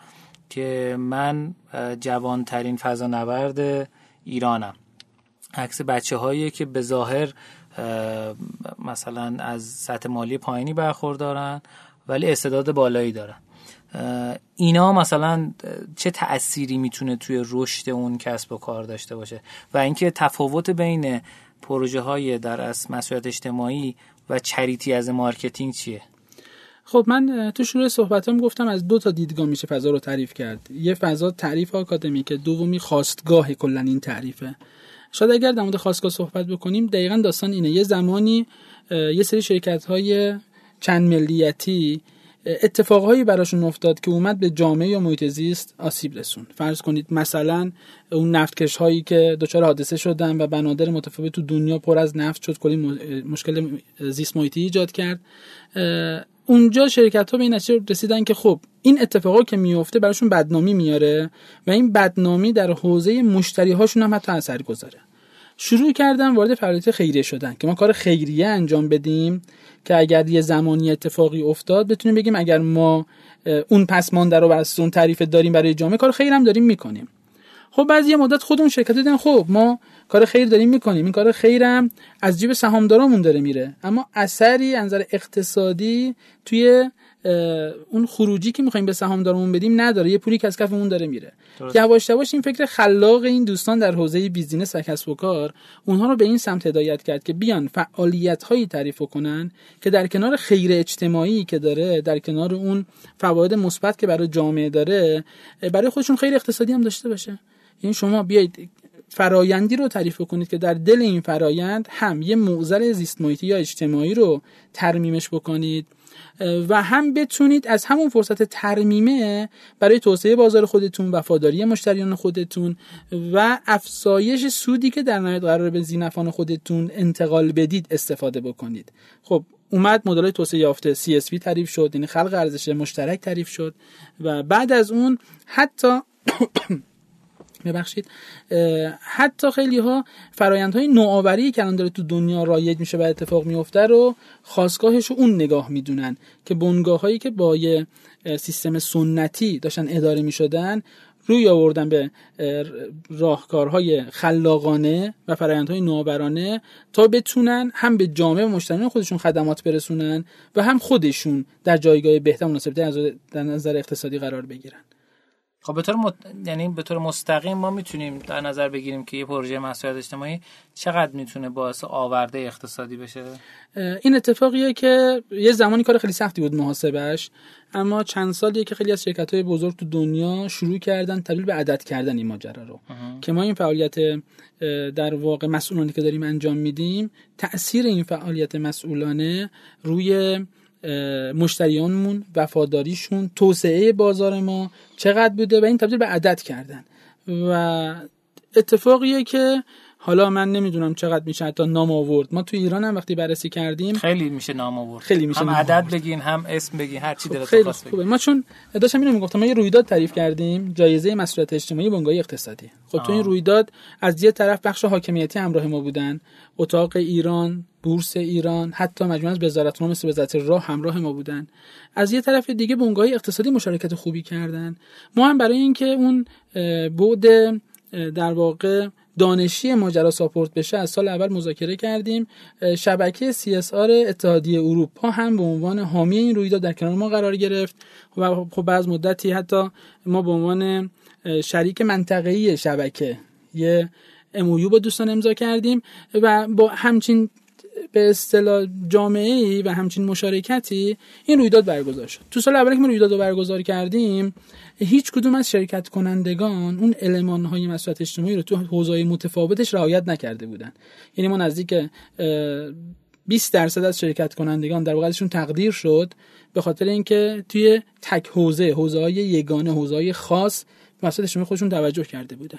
که من جوانترین فضانورد ایرانم. عکس بچه هایی که به ظاهر مثلا از سطح مالی پایینی برخوردارن ولی استعداد بالایی دارن. اینا مثلا چه تأثیری می‌تونه توی رشد اون کسب و کار داشته باشه؟ و اینکه تفاوت بین پروژه های در از مسئولیت اجتماعی و charity از marketing چیه؟ خب من تو شروع صحبتم گفتم از دو تا دیدگاه میشه فضا رو تعریف کرد. یه فضا تعریف آکادمیکه دومی خاستگاه کلا این تعریفه. شاید اگر در مورد خواستگاه صحبت بکنیم دقیقا داستان اینه. یه زمانی یه سری شرکت های چند ملیتی اتفاقهایی براشون افتاد که اومد به جامعه یا محیط زیست آسیب رسون فرض کنید مثلا اون نفتکش هایی که دچار حادثه شدن و بنادر متفاوت تو دنیا پر از نفت شد کلی مشکل زیست محیطی ایجاد کرد. اونجا شرکت ها به این رسیدن که خب این اتفاقا که میفته براشون بدنامی میاره و این بدنامی در حوزه مشتری هاشون هم حتی اثر گذاره. شروع کردن وارد فعالیت خیریه شدن که ما کار خیریه انجام بدیم که اگر یه زمانی اتفاقی افتاد بتونیم بگیم اگر ما اون پسمانده رو بس اون تعریف داریم برای جامعه کار خیر هم داریم می‌کنیم. خب بعضی یه مدت خودمون شرکت دیدن خب ما کار خیر داریم می‌کنیم. این کار خیرم از جیب سهامدارامون داره میره. اما اثری از نظر اقتصادی توی اون خروجی که می‌خوایم به سهامدارمون بدیم نداره. یه پولی که از کفمون داره میره. یواش یواش این فکر خلاق این دوستان در حوزه بیزینس و کسب و کار اونها رو به این سمت هدایت کرد که بیان فعالیت هایی تعریف کنن که در کنار خیر اجتماعی که داره در کنار اون فواید مثبت که برای جامعه داره برای خودشون خیر اقتصادی هم داشته باشه. این شما بیاید فرایندی رو تعریف کنید که در دل این فرایند هم یه معضل زیست محیطی یا اجتماعی رو ترمیمش بکنید. و هم بتونید از همون فرصت ترمیمه برای توسعه بازار خودتون وفاداری مشتریان خودتون و افزایش سودی که در نهایت قرار به زینفان خودتون انتقال بدید استفاده بکنید. خب اومد مدل توسعه یافته CSV تعریف شد یعنی خلق ارزش مشترک تعریف شد و بعد از اون حتی ببخشید حتی خیلی ها فرایندهای نوآوری که الان داره تو دنیا رایج میشه و اتفاق میفته رو خواستگاهش رو اون نگاه می‌دونن که بنگاه هایی که با یه سیستم سنتی داشتن اداره می‌شدن روی آوردن به راهکارهای خلاقانه و فرایندهای نوآورانه تا بتونن هم به جامعه و مشتریان خودشون خدمات برسونن و هم خودشون در جایگاه بهتر مناسب در نظر اقتصادی قرار بگیرن. خب به طور مت... یعنی به طور مستقیم ما می‌تونیم در نظر بگیریم که یه پروژه مسئولیت اجتماعی چقدر می‌تونه باعث آورده اقتصادی بشه؟ این اتفاقیه که یه زمانی کار خیلی سختی بود محاسبش اما چند سالیه که خیلی از شرکت های بزرگ تو دنیا شروع کردن تبدیل به عدد کردن این ماجرا رو. که ما این فعالیت در واقع مسئولانه که داریم انجام میدیم تاثیر این فعالیت مسئولانه روی مشتریانمون وفاداریشون توسعه بازار ما چقدر بوده و این تبدیل به عدد کردن. و اتفاقیه که حالا من نمی‌دونم چقدر میشه حتی نام آورد. ما تو ایران هم وقتی بررسی کردیم خیلی میشه نام آورد. خیلی میشه هم عدد بگین هم اسم بگین هر چی خب خیلی خوبه. ما چون داشتم اینو می‌گفتم ما یه رویداد تعریف کردیم جایزه مسئولیت اجتماعی بنگاه اقتصادی. خب تو این رویداد از یه طرف بخش حاکمیتی همراه ما بودن اتاق ایران بورس ایران حتی مجموعه از وزارت‌ها مثل وزارت راه همراه ما بودن. از یه طرف دیگه بنگاه اقتصادی مشارکت خوبی کردن. ما هم برای اینکه اون بعد در واقع دانشی ماجرا ساپورت بشه از سال اول مذاکره کردیم. شبکه CSR اتحادیه اروپا هم به عنوان حامی این رویداد در کنار ما قرار گرفت و خب بعد مدتی حتی ما به عنوان شریک منطقه‌ای شبکه یه امویو با دوستان امضا کردیم و با همچین به اصطلاح جامعه ای و همچین مشارکتی این رویداد برگزار شد. تو سال اولی که ما رویداد رو برگزار کردیم هیچ کدوم از شرکت کنندگان اون المان های مسئولیت اجتماعی رو تو حوزه متفاوتش رعایت نکرده بودن. یعنی ما نزدیک 20 درصد از شرکت کنندگان در واقع تقدیر شد به خاطر اینکه توی تک حوزه حوزه های یگانه حوزه های خاص مسئولیت اجتماعی خودشون توجه کرده بودن.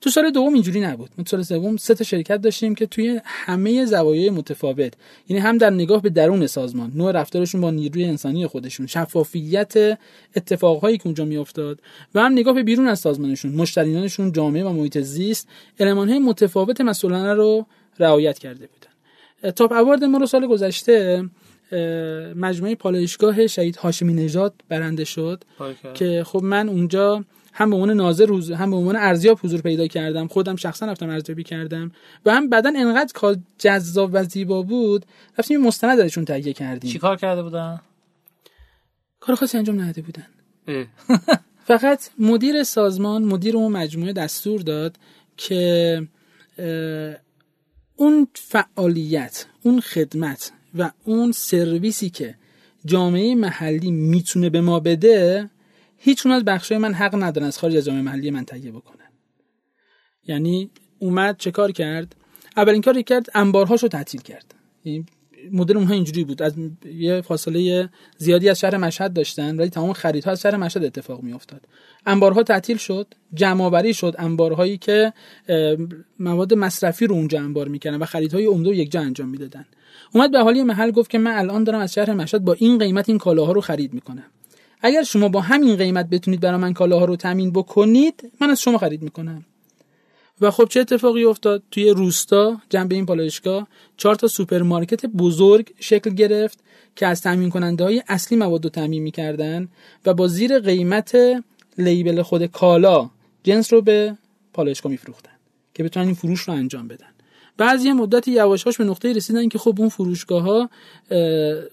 تو سال دوم اینجوری نبود. تو سال سوم سه تا شرکت داشتیم که توی همه زوایای متفاوت یعنی هم در نگاه به درون سازمان نوع رفتارشون با نیروی انسانی خودشون شفافیت اتفاقهایی که اونجا میافتاد و هم نگاه به بیرون از سازمانشون مشتریانشون جامعه و محیط زیست المانهای متفاوت مسئولانه رو رعایت کرده بودن. تاپ اوارد ما رو سال گذشته مجموعه پالایشگاه شهید هاشمی نژاد برنده شد که خب من اونجا هم به عنوان ناظر روز هم به عنوان ارزیاب حضور پیدا کردم. خودم شخصا رفتم ارزیابی کردم. و هم بعدا انقدر کار جذاب و زیبا بود رفتیم مستند ازشون تهیه کردیم. چیکار کرده بودن؟ کار خاصی انجام نداده بودن. <laughs> فقط مدیر سازمان مدیر اون مجموعه دستور داد که اون فعالیت اون خدمت و اون سرویسی که جامعه محلی می‌تونه به ما بده هیچ از بخشای من حق ندارن از خارج از جامعه محلی من تهیه بکنن. یعنی اومد چه کار کرد؟ اولین کاری کرد انبارهاشو تعطیل کرد. مدل اونها اینجوری بود. از یه فاصله زیادی از شهر مشهد داشتن ولی تمام خریدها از شهر مشهد اتفاق می افتاد انبارها تعطیل شد جمع شد انبارهایی که مواد مصرفی رو اونجا انبار می‌کردن و خریدهای عمده یک جا انجام می‌دادن. اومد به اهالی محل گفت که من الان دارم از شهر مشهد با این قیمت این کالاها رو خرید می‌کنم. اگر شما با همین قیمت بتونید برای من کالاها رو تامین بکنید من از شما خرید می‌کنم. و خب چه اتفاقی افتاد؟ توی روستا جنب این پالایشگاه چهار تا سوپرمارکت بزرگ شکل گرفت که از تامین کننده های اصلی مواد رو تامین می‌کردن و با زیر قیمت label خود کالا جنس رو به پالایشگاه میفروختن که بتونن این فروش رو انجام بدن. بعضی مدتی یواشاش به نقطه رسیدن که خب اون فروشگاه ها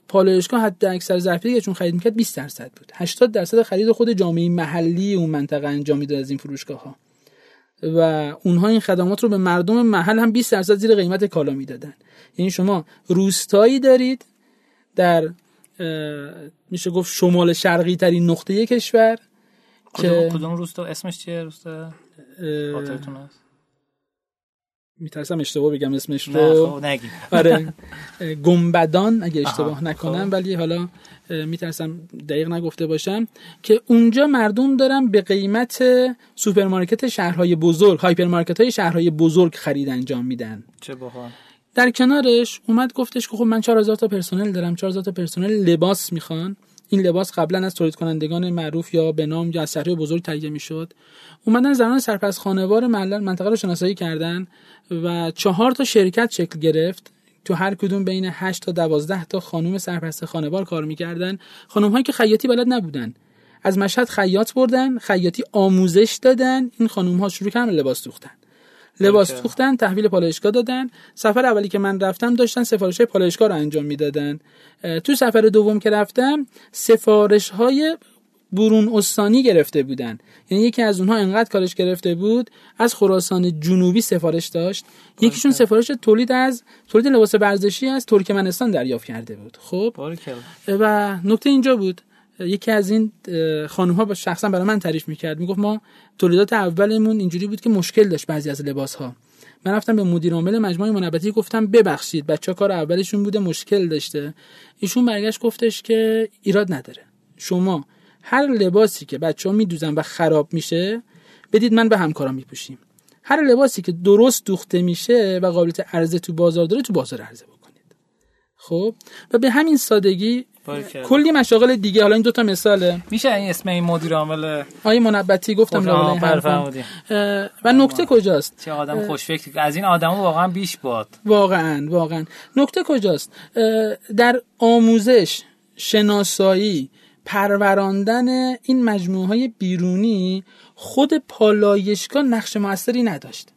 پالایشگاه حد اکثر ظرفیتی چون خرید می‌کرد 20 درصد بود. 80 درصد خرید خود جامعه محلی اون منطقه انجام می‌داد از این فروشگاه ها و اونها این خدمات رو به مردم محل هم 20 درصد زیر قیمت کالا می‌دادن. یعنی شما روستایی دارید در میشه گفت شمال شرقی ترین نقطه کشور کدوم, که کدوم روستا؟ اسمش چیه روستا؟ میترسم اشتباه بگم اسمش رو. نه خب آره گنبدان اگه اشتباه نکنم خب. ولی حالا میترسم دقیق نگفته باشم که اونجا مردم دارن به قیمت سوپرمارکت شهرهای بزرگ هایپرمارکت های شهرهای بزرگ خرید انجام میدن. چه باحال. در کنارش اومد گفتش که خب من 4000 تا پرسنل دارم 4000 تا پرسنل لباس می‌خوان. این لباس قبلا از تولید کنندگان معروف یا به نام یا از بزرگ تهیه می‌شد. اومدن زنان سرپرست خانوار منطقه رو شناسایی کردن و چهار تا شرکت شکل گرفت. تو هر کدوم بین 8 تا 12 تا خانم سرپرست خانوار کار می‌کردن. خانم هایی که خیاطی بلد نبودن. از مشهد خیاط بردن خیاطی آموزش دادن. این خانم ها شروع کردن لباس دوختن لباس دوختن تحویل پالایشگاه دادن. سفر اولی که من رفتم داشتن سفارش های پالایشگاه رو انجام می‌دادن. تو سفر دوم که رفتم سفارش های برون استانی گرفته بودن. یعنی یکی از اونها انقدر کارش گرفته بود از خراسان جنوبی سفارش داشت. یکیشون سفارش تولید از تولید لباس ورزشی از ترکمنستان دریافت کرده بود. خب؟ و نکته اینجا بود. یکی از این خانم ها شخصا برای من تعریف می‌کرد. می‌گفت ما تولیدات اولمون اینجوری بود که مشکل داشت بعضی از لباس ها من رفتم به مدیر عامل مجموعه منبتی گفتم ببخشید بچه کار اولشون بوده مشکل داشته. ایشون برگشت گفتش که ایراد نداره. شما هر لباسی که بچه ها میدوزن و خراب میشه بدید من به همکارم میپوشیم. هر لباسی که درست دوخته میشه و قابلیت عرضه تو بازار داره تو بازار عرضه بکنید. خب؟ و به همین سادگی کلی مشاغل دیگه حالا این دوتا مثاله. میشه این اسم این مدیر عامل آیه منبتی گفتم و نکته کجاست؟ چه آدم خوشفکر از این آدم واقعا بیش باد. واقعا واقعا. نکته کجاست؟ در آموزش شناسایی پروراندن این مجموعه های بیرونی خود پالایشگاه نقش موثری نداشت.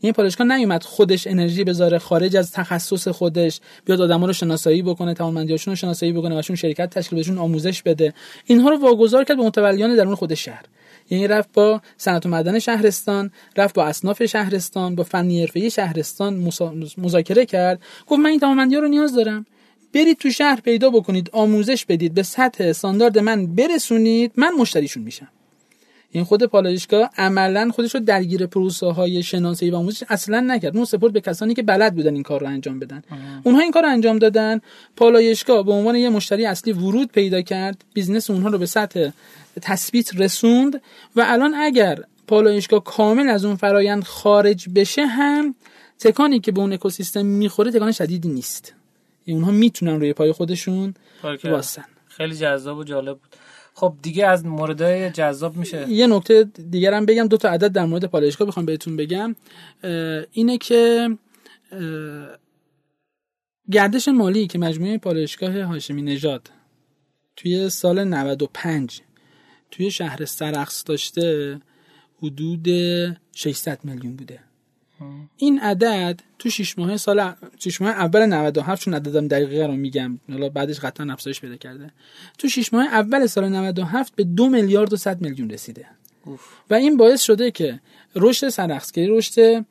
این پالایشگاه نیومد خودش انرژی بذاره خارج از تخصص خودش بیاد آدما رو شناسایی بکنه توانمندیاشون رو شناسایی بکنه وشون شرکت تشکیل بهشون آموزش بده. اینها رو واگذار کرد به متولیان درون خود شهر. یعنی رفت با صنعت و معدن شهرستان رفت با اصناف شهرستان با فنی حرفه‌ای شهرستان مذاکره کرد. گفت من این توانمندی رو نیاز دارم. برید تو شهر پیدا بکنید آموزش بدید به سطح استاندارد من برسونید من مشتریشون میشم. این خود پالایشگاه عملا خودش رو درگیر پروسه های شناسایی و آموزش اصلا نکرد. اون سپرد به کسانی که بلد بودن این کار رو انجام بدن. اونها این کار رو انجام دادن. پالایشگاه به عنوان یه مشتری اصلی ورود پیدا کرد. business اونها رو به سطح تثبیت رسوند. و الان اگر پالایشگاه کامل از اون فرایند خارج بشه هم تکانی که به اون اکوسیستم می‌خوره تکان شدیدی نیست. اونها می‌تونن روی پای خودشون واسن خیلی جذاب و جالب بود. خب دیگه از موردهای جذاب میشه. یه نکته دیگرم بگم دو تا عدد در مورد پالایشگاه بخوام بهتون بگم. اینه که گردش مالی که مجموعه پالایشگاه هاشمی نژاد توی سال 95 توی شهر سرخص داشته حدود 600 میلیون بوده. این عدد تو شش ماه سال شش ماه اول 97 چون عددم دقیقه رو میگم. حالا بعدش قطعا افزایش پیدا کرده. تو شش ماه اول سال 97 به دو میلیارد و 100 میلیون رسیده. و این باعث شده که رشد سرخسگری رشد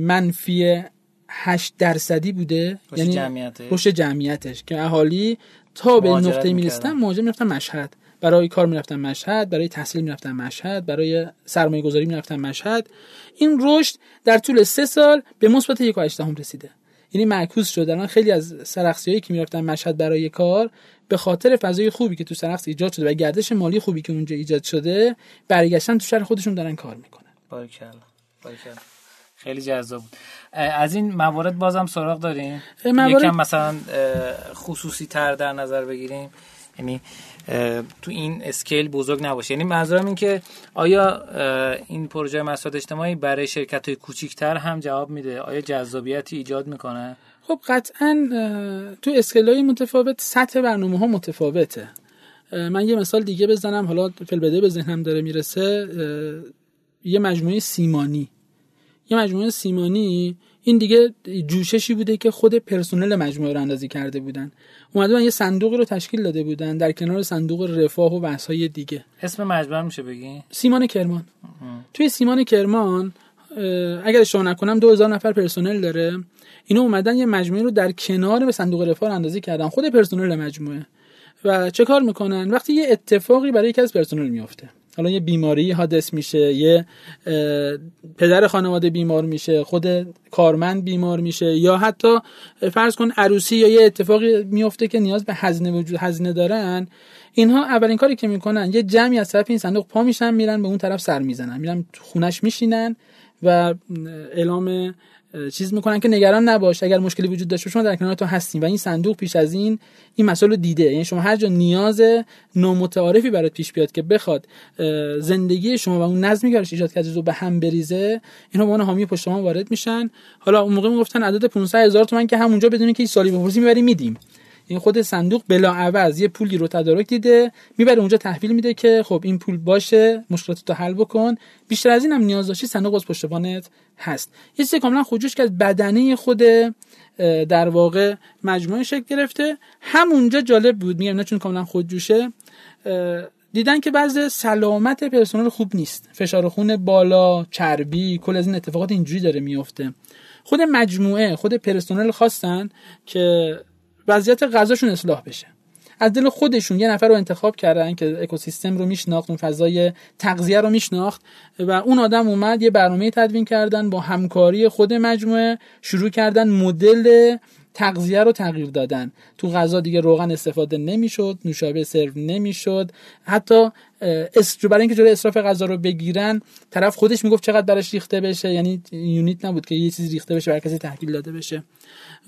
منفی 8 درصدی بوده. یعنی جمعیتش. رشد جمعیتش که اهالی تا به نقطه می‌رسن مهاجر می‌رفتن مشهد. برای کار می‌رفتن مشهد برای تحصیل می‌رفتن مشهد برای سرمایه گذاری می‌رفتن مشهد. این رشد در طول سه سال به مثبت یک هم رسیده. یعنی معکوس شد. الان خیلی از سرخسی که می‌رفتن مشهد برای کار به خاطر فضای خوبی که تو سرخس ایجاد شده و گردش مالی خوبی که اونجا ایجاد شده برگشتن تو شهر خودشون دارن کار می‌کنن. باریکلا باریکلا. خیلی جذاب بود. از این موارد بازم سراغ داریم؟ موارد... یکم مثلا خصوصی تر در نظر بگیریم. یعنی تو این اسکیل بزرگ نباشه. یعنی منظورم این که آیا این پروژه مسائل اجتماعی برای شرکت های کوچیکتر هم جواب میده؟ آیا جذابیتی ایجاد می‌کنه؟ خب قطعا تو اسکیل های متفاوت سطح برنامه ها متفاوته من یه مثال دیگه بزنم. حالا فلبده به ذهنم داره می‌رسه. یه مجموعه سیمانی. یه مجموعه سیمانی این دیگه جوششی بوده که خود پرسنل مجموعه رو اندازی کرده بودن. اومده یه صندوقی رو تشکیل داده بودن در کنار صندوق رفاه و های دیگه. اسم مجموعه میشه بگی؟ سیمان کرمان. توی سیمان کرمان اگر اشتباه نکنم 2000 نفر پرسنل داره. اینا اومدن یه مجموعه رو در کنار به صندوق رفاه اندازی کردن. خود پرسنل مجموعه. و چه کار می‌کنن؟ وقتی یه اتفاقی برای یکی از پرسنل میفته حالا یه بیماری حادث میشه یه پدر خانواده بیمار میشه خود کارمند بیمار میشه یا حتی فرض کن عروسی یا یه اتفاقی میفته که نیاز به هزینه وجود هزینه دارن اینها اولین کاری که می‌کنن یه جمعی از طرف این صندوق پا میشن میرن به اون طرف سر می‌زنن میرن خونش میشینن و اعلام چیز می‌کنن که نگران نباش. اگر مشکلی وجود داشته شما در کنار تو هستیم و این صندوق پیش از این این مسئله دیده. یعنی شما هر جا نیاز نامتعارفی برات پیش بیاد که بخواد زندگی شما و اون نظمی که ایجاد کرده رو به هم بریزه اینها به عنوان حامی پشت شما وارد میشن. حالا اون موقع می‌گفتن عدد 500 هزار تومان که همونجا بدونی که این سالی بپرسی می‌بری میدیم. این خود صندوق بلا عوض یه پولی رو تدارک دیده می‌بره اونجا تحویل میده که خب این پول باشه مشکلات تو حل بکن. بیشتر از این هم نیاز داشتی صندوق از پشت هست. یه چیز کاملا خودجوش که از بدنه خود در واقع مجموعه شکل گرفته. همونجا جالب بود میگم نه چون کاملا خودجوشه دیدن که بعض سلامت پرسنل خوب نیست. فشار خون بالا چربی کل از این اتفاقات اینجوری داره میفته خود مجموعه خود پرسنل خواستن که وضعیت غذاشون اصلاح بشه. از دل خودشون یه نفر رو انتخاب کردن که اکوسیستم رو میشناخت اون فضای تغذیه رو میشناخت و اون آدم اومد یه برنامه تدوین کردن با همکاری خود مجموعه شروع کردن مدل تغذیه رو تغییر دادن. تو غذا دیگه روغن استفاده نمی‌شد نوشابه سرو نمی‌شد. حتی برای اینکه جلوی اسراف غذا رو بگیرن طرف خودش می‌گفت چقدر درش ریخته بشه. یعنی یونیت نبود که یه چیزی ریخته بشه برای کسی تحویل داده بشه.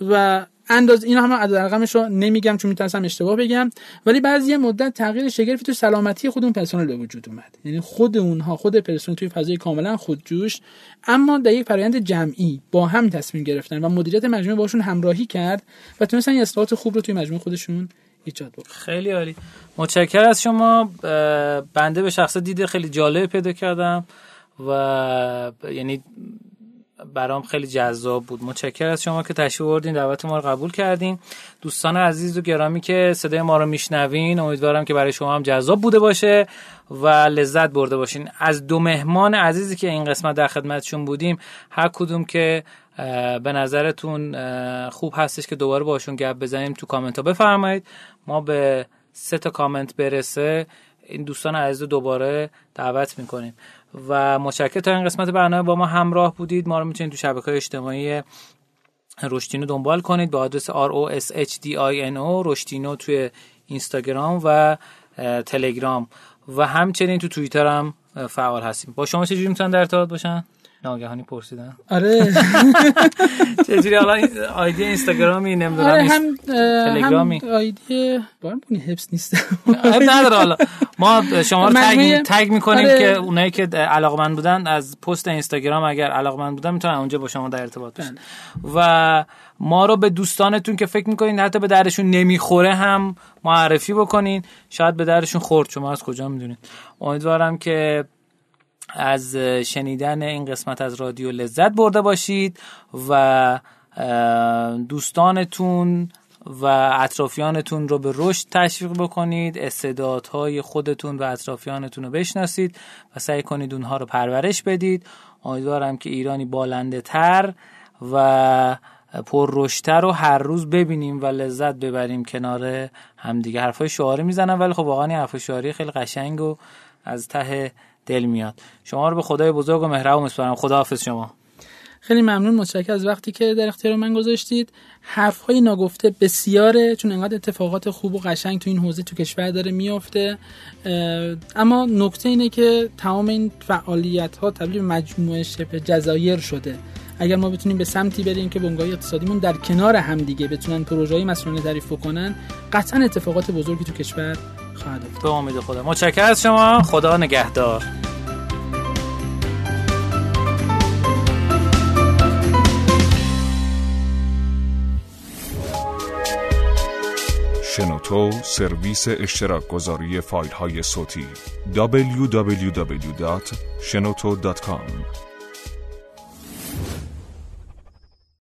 و انداز اینا هم عدد رقمش رو نمیگم چون میترسم اشتباه بگم ولی بعضی مدت تغییر شگرفی تو سلامتی خود اون پرسنل به وجود اومد. یعنی خود اونها خود پرسنل توی فضای کاملا خودجوش اما در یک فرآیند جمعی با هم تصمیم گرفتن و مدیریت مجموعه باشون همراهی کرد و تونستن اصلاحات خوب رو توی مجموعه خودشون ایجاد بکنن. خیلی عالی. متشکرم از شما. بنده به شخص دیده خیلی جالب پیدا کردم و یعنی برام خیلی جذاب بود. متشکر از شما که تشریف آوردین دعوت ما رو قبول کردین. دوستان عزیز و گرامی که صدای ما رو میشنوین امیدوارم که برای شما هم جذاب بوده باشه و لذت برده باشین. از دو مهمان عزیزی که این قسمت در خدمتشون بودیم هر کدوم که به نظرتون خوب هستش که دوباره باشون گپ بزنیم تو کامنت ها بفرمایید. ما به سه تا کامنت برسه این دوستان عزیز دوباره دعوت می‌کنیم. و متشکرم تا این قسمت برنامه با ما همراه بودید. ما رو می‌تونید تو شبکه اجتماعی رشتینو دنبال کنید. به آدرس r o s h d i n o رشتینو توی اینستاگرام و تلگرام. و همچنین تو توییتر هم فعال هستیم. با شما چجوری می‌تونن در ارتباط باشن؟ ناگهانی پرسیدن. آره. <laughs> چجوری حالا آیدی اینستاگرامی نمی‌دونم آره هم تلگرامی هم آیدی بارم حفظ نیست. نداره حالا. ما شما رو تگ تگ می‌کنیم آره. که اونایی که علاقمند بودن از پست اینستاگرام اگر علاقمند بودن می‌تونن اونجا با شما در ارتباط باشن. بله. و ما رو به دوستانتون که فکر می‌کنین حتی به درشون نمی‌خوره هم معرفی بکنین. شاید به درشون خورد شما از کجا می‌دونید امیدوارم که از شنیدن این قسمت از رادیو لذت برده باشید و دوستانتون و اطرافیانتون رو به رشد تشویق بکنید استعدادهای خودتون و اطرافیانتون رو بشناسید و سعی کنید اونها رو پرورش بدید. امیدوارم که ایرانی بالنده تر و پررشتر رو هر روز ببینیم و لذت ببریم کنار همدیگه. حرفای شعاری می‌زنم ولی خب واقعا حرفای شعاری خیلی قشنگ و از ته دل میاد. شما رو به خدای بزرگ و مهربان میسپارم. خداحافظ شما. خیلی ممنون. متشکرم از وقتی که در اختیار من گذاشتید. حرف های ناگفته بسیاره چون انقدر اتفاقات خوب و قشنگ تو این حوزه تو کشور داره میافته. اما نکته اینه که تمام این فعالیت ها تبدیل مجموعه شبه جزایر شده. اگر ما بتونیم به سمتی بریم که بنگاه اقتصادیمون در کنار همدیگه بتونن پروژه های مسئولانه تعریف کنن قطعا اتفاقات بزرگی تو کشور به امید خدا. متشکرم از شما. خدا نگهدار. شنوتو سرویس اشتراک گذاری فایل های صوتی www.shenoto.com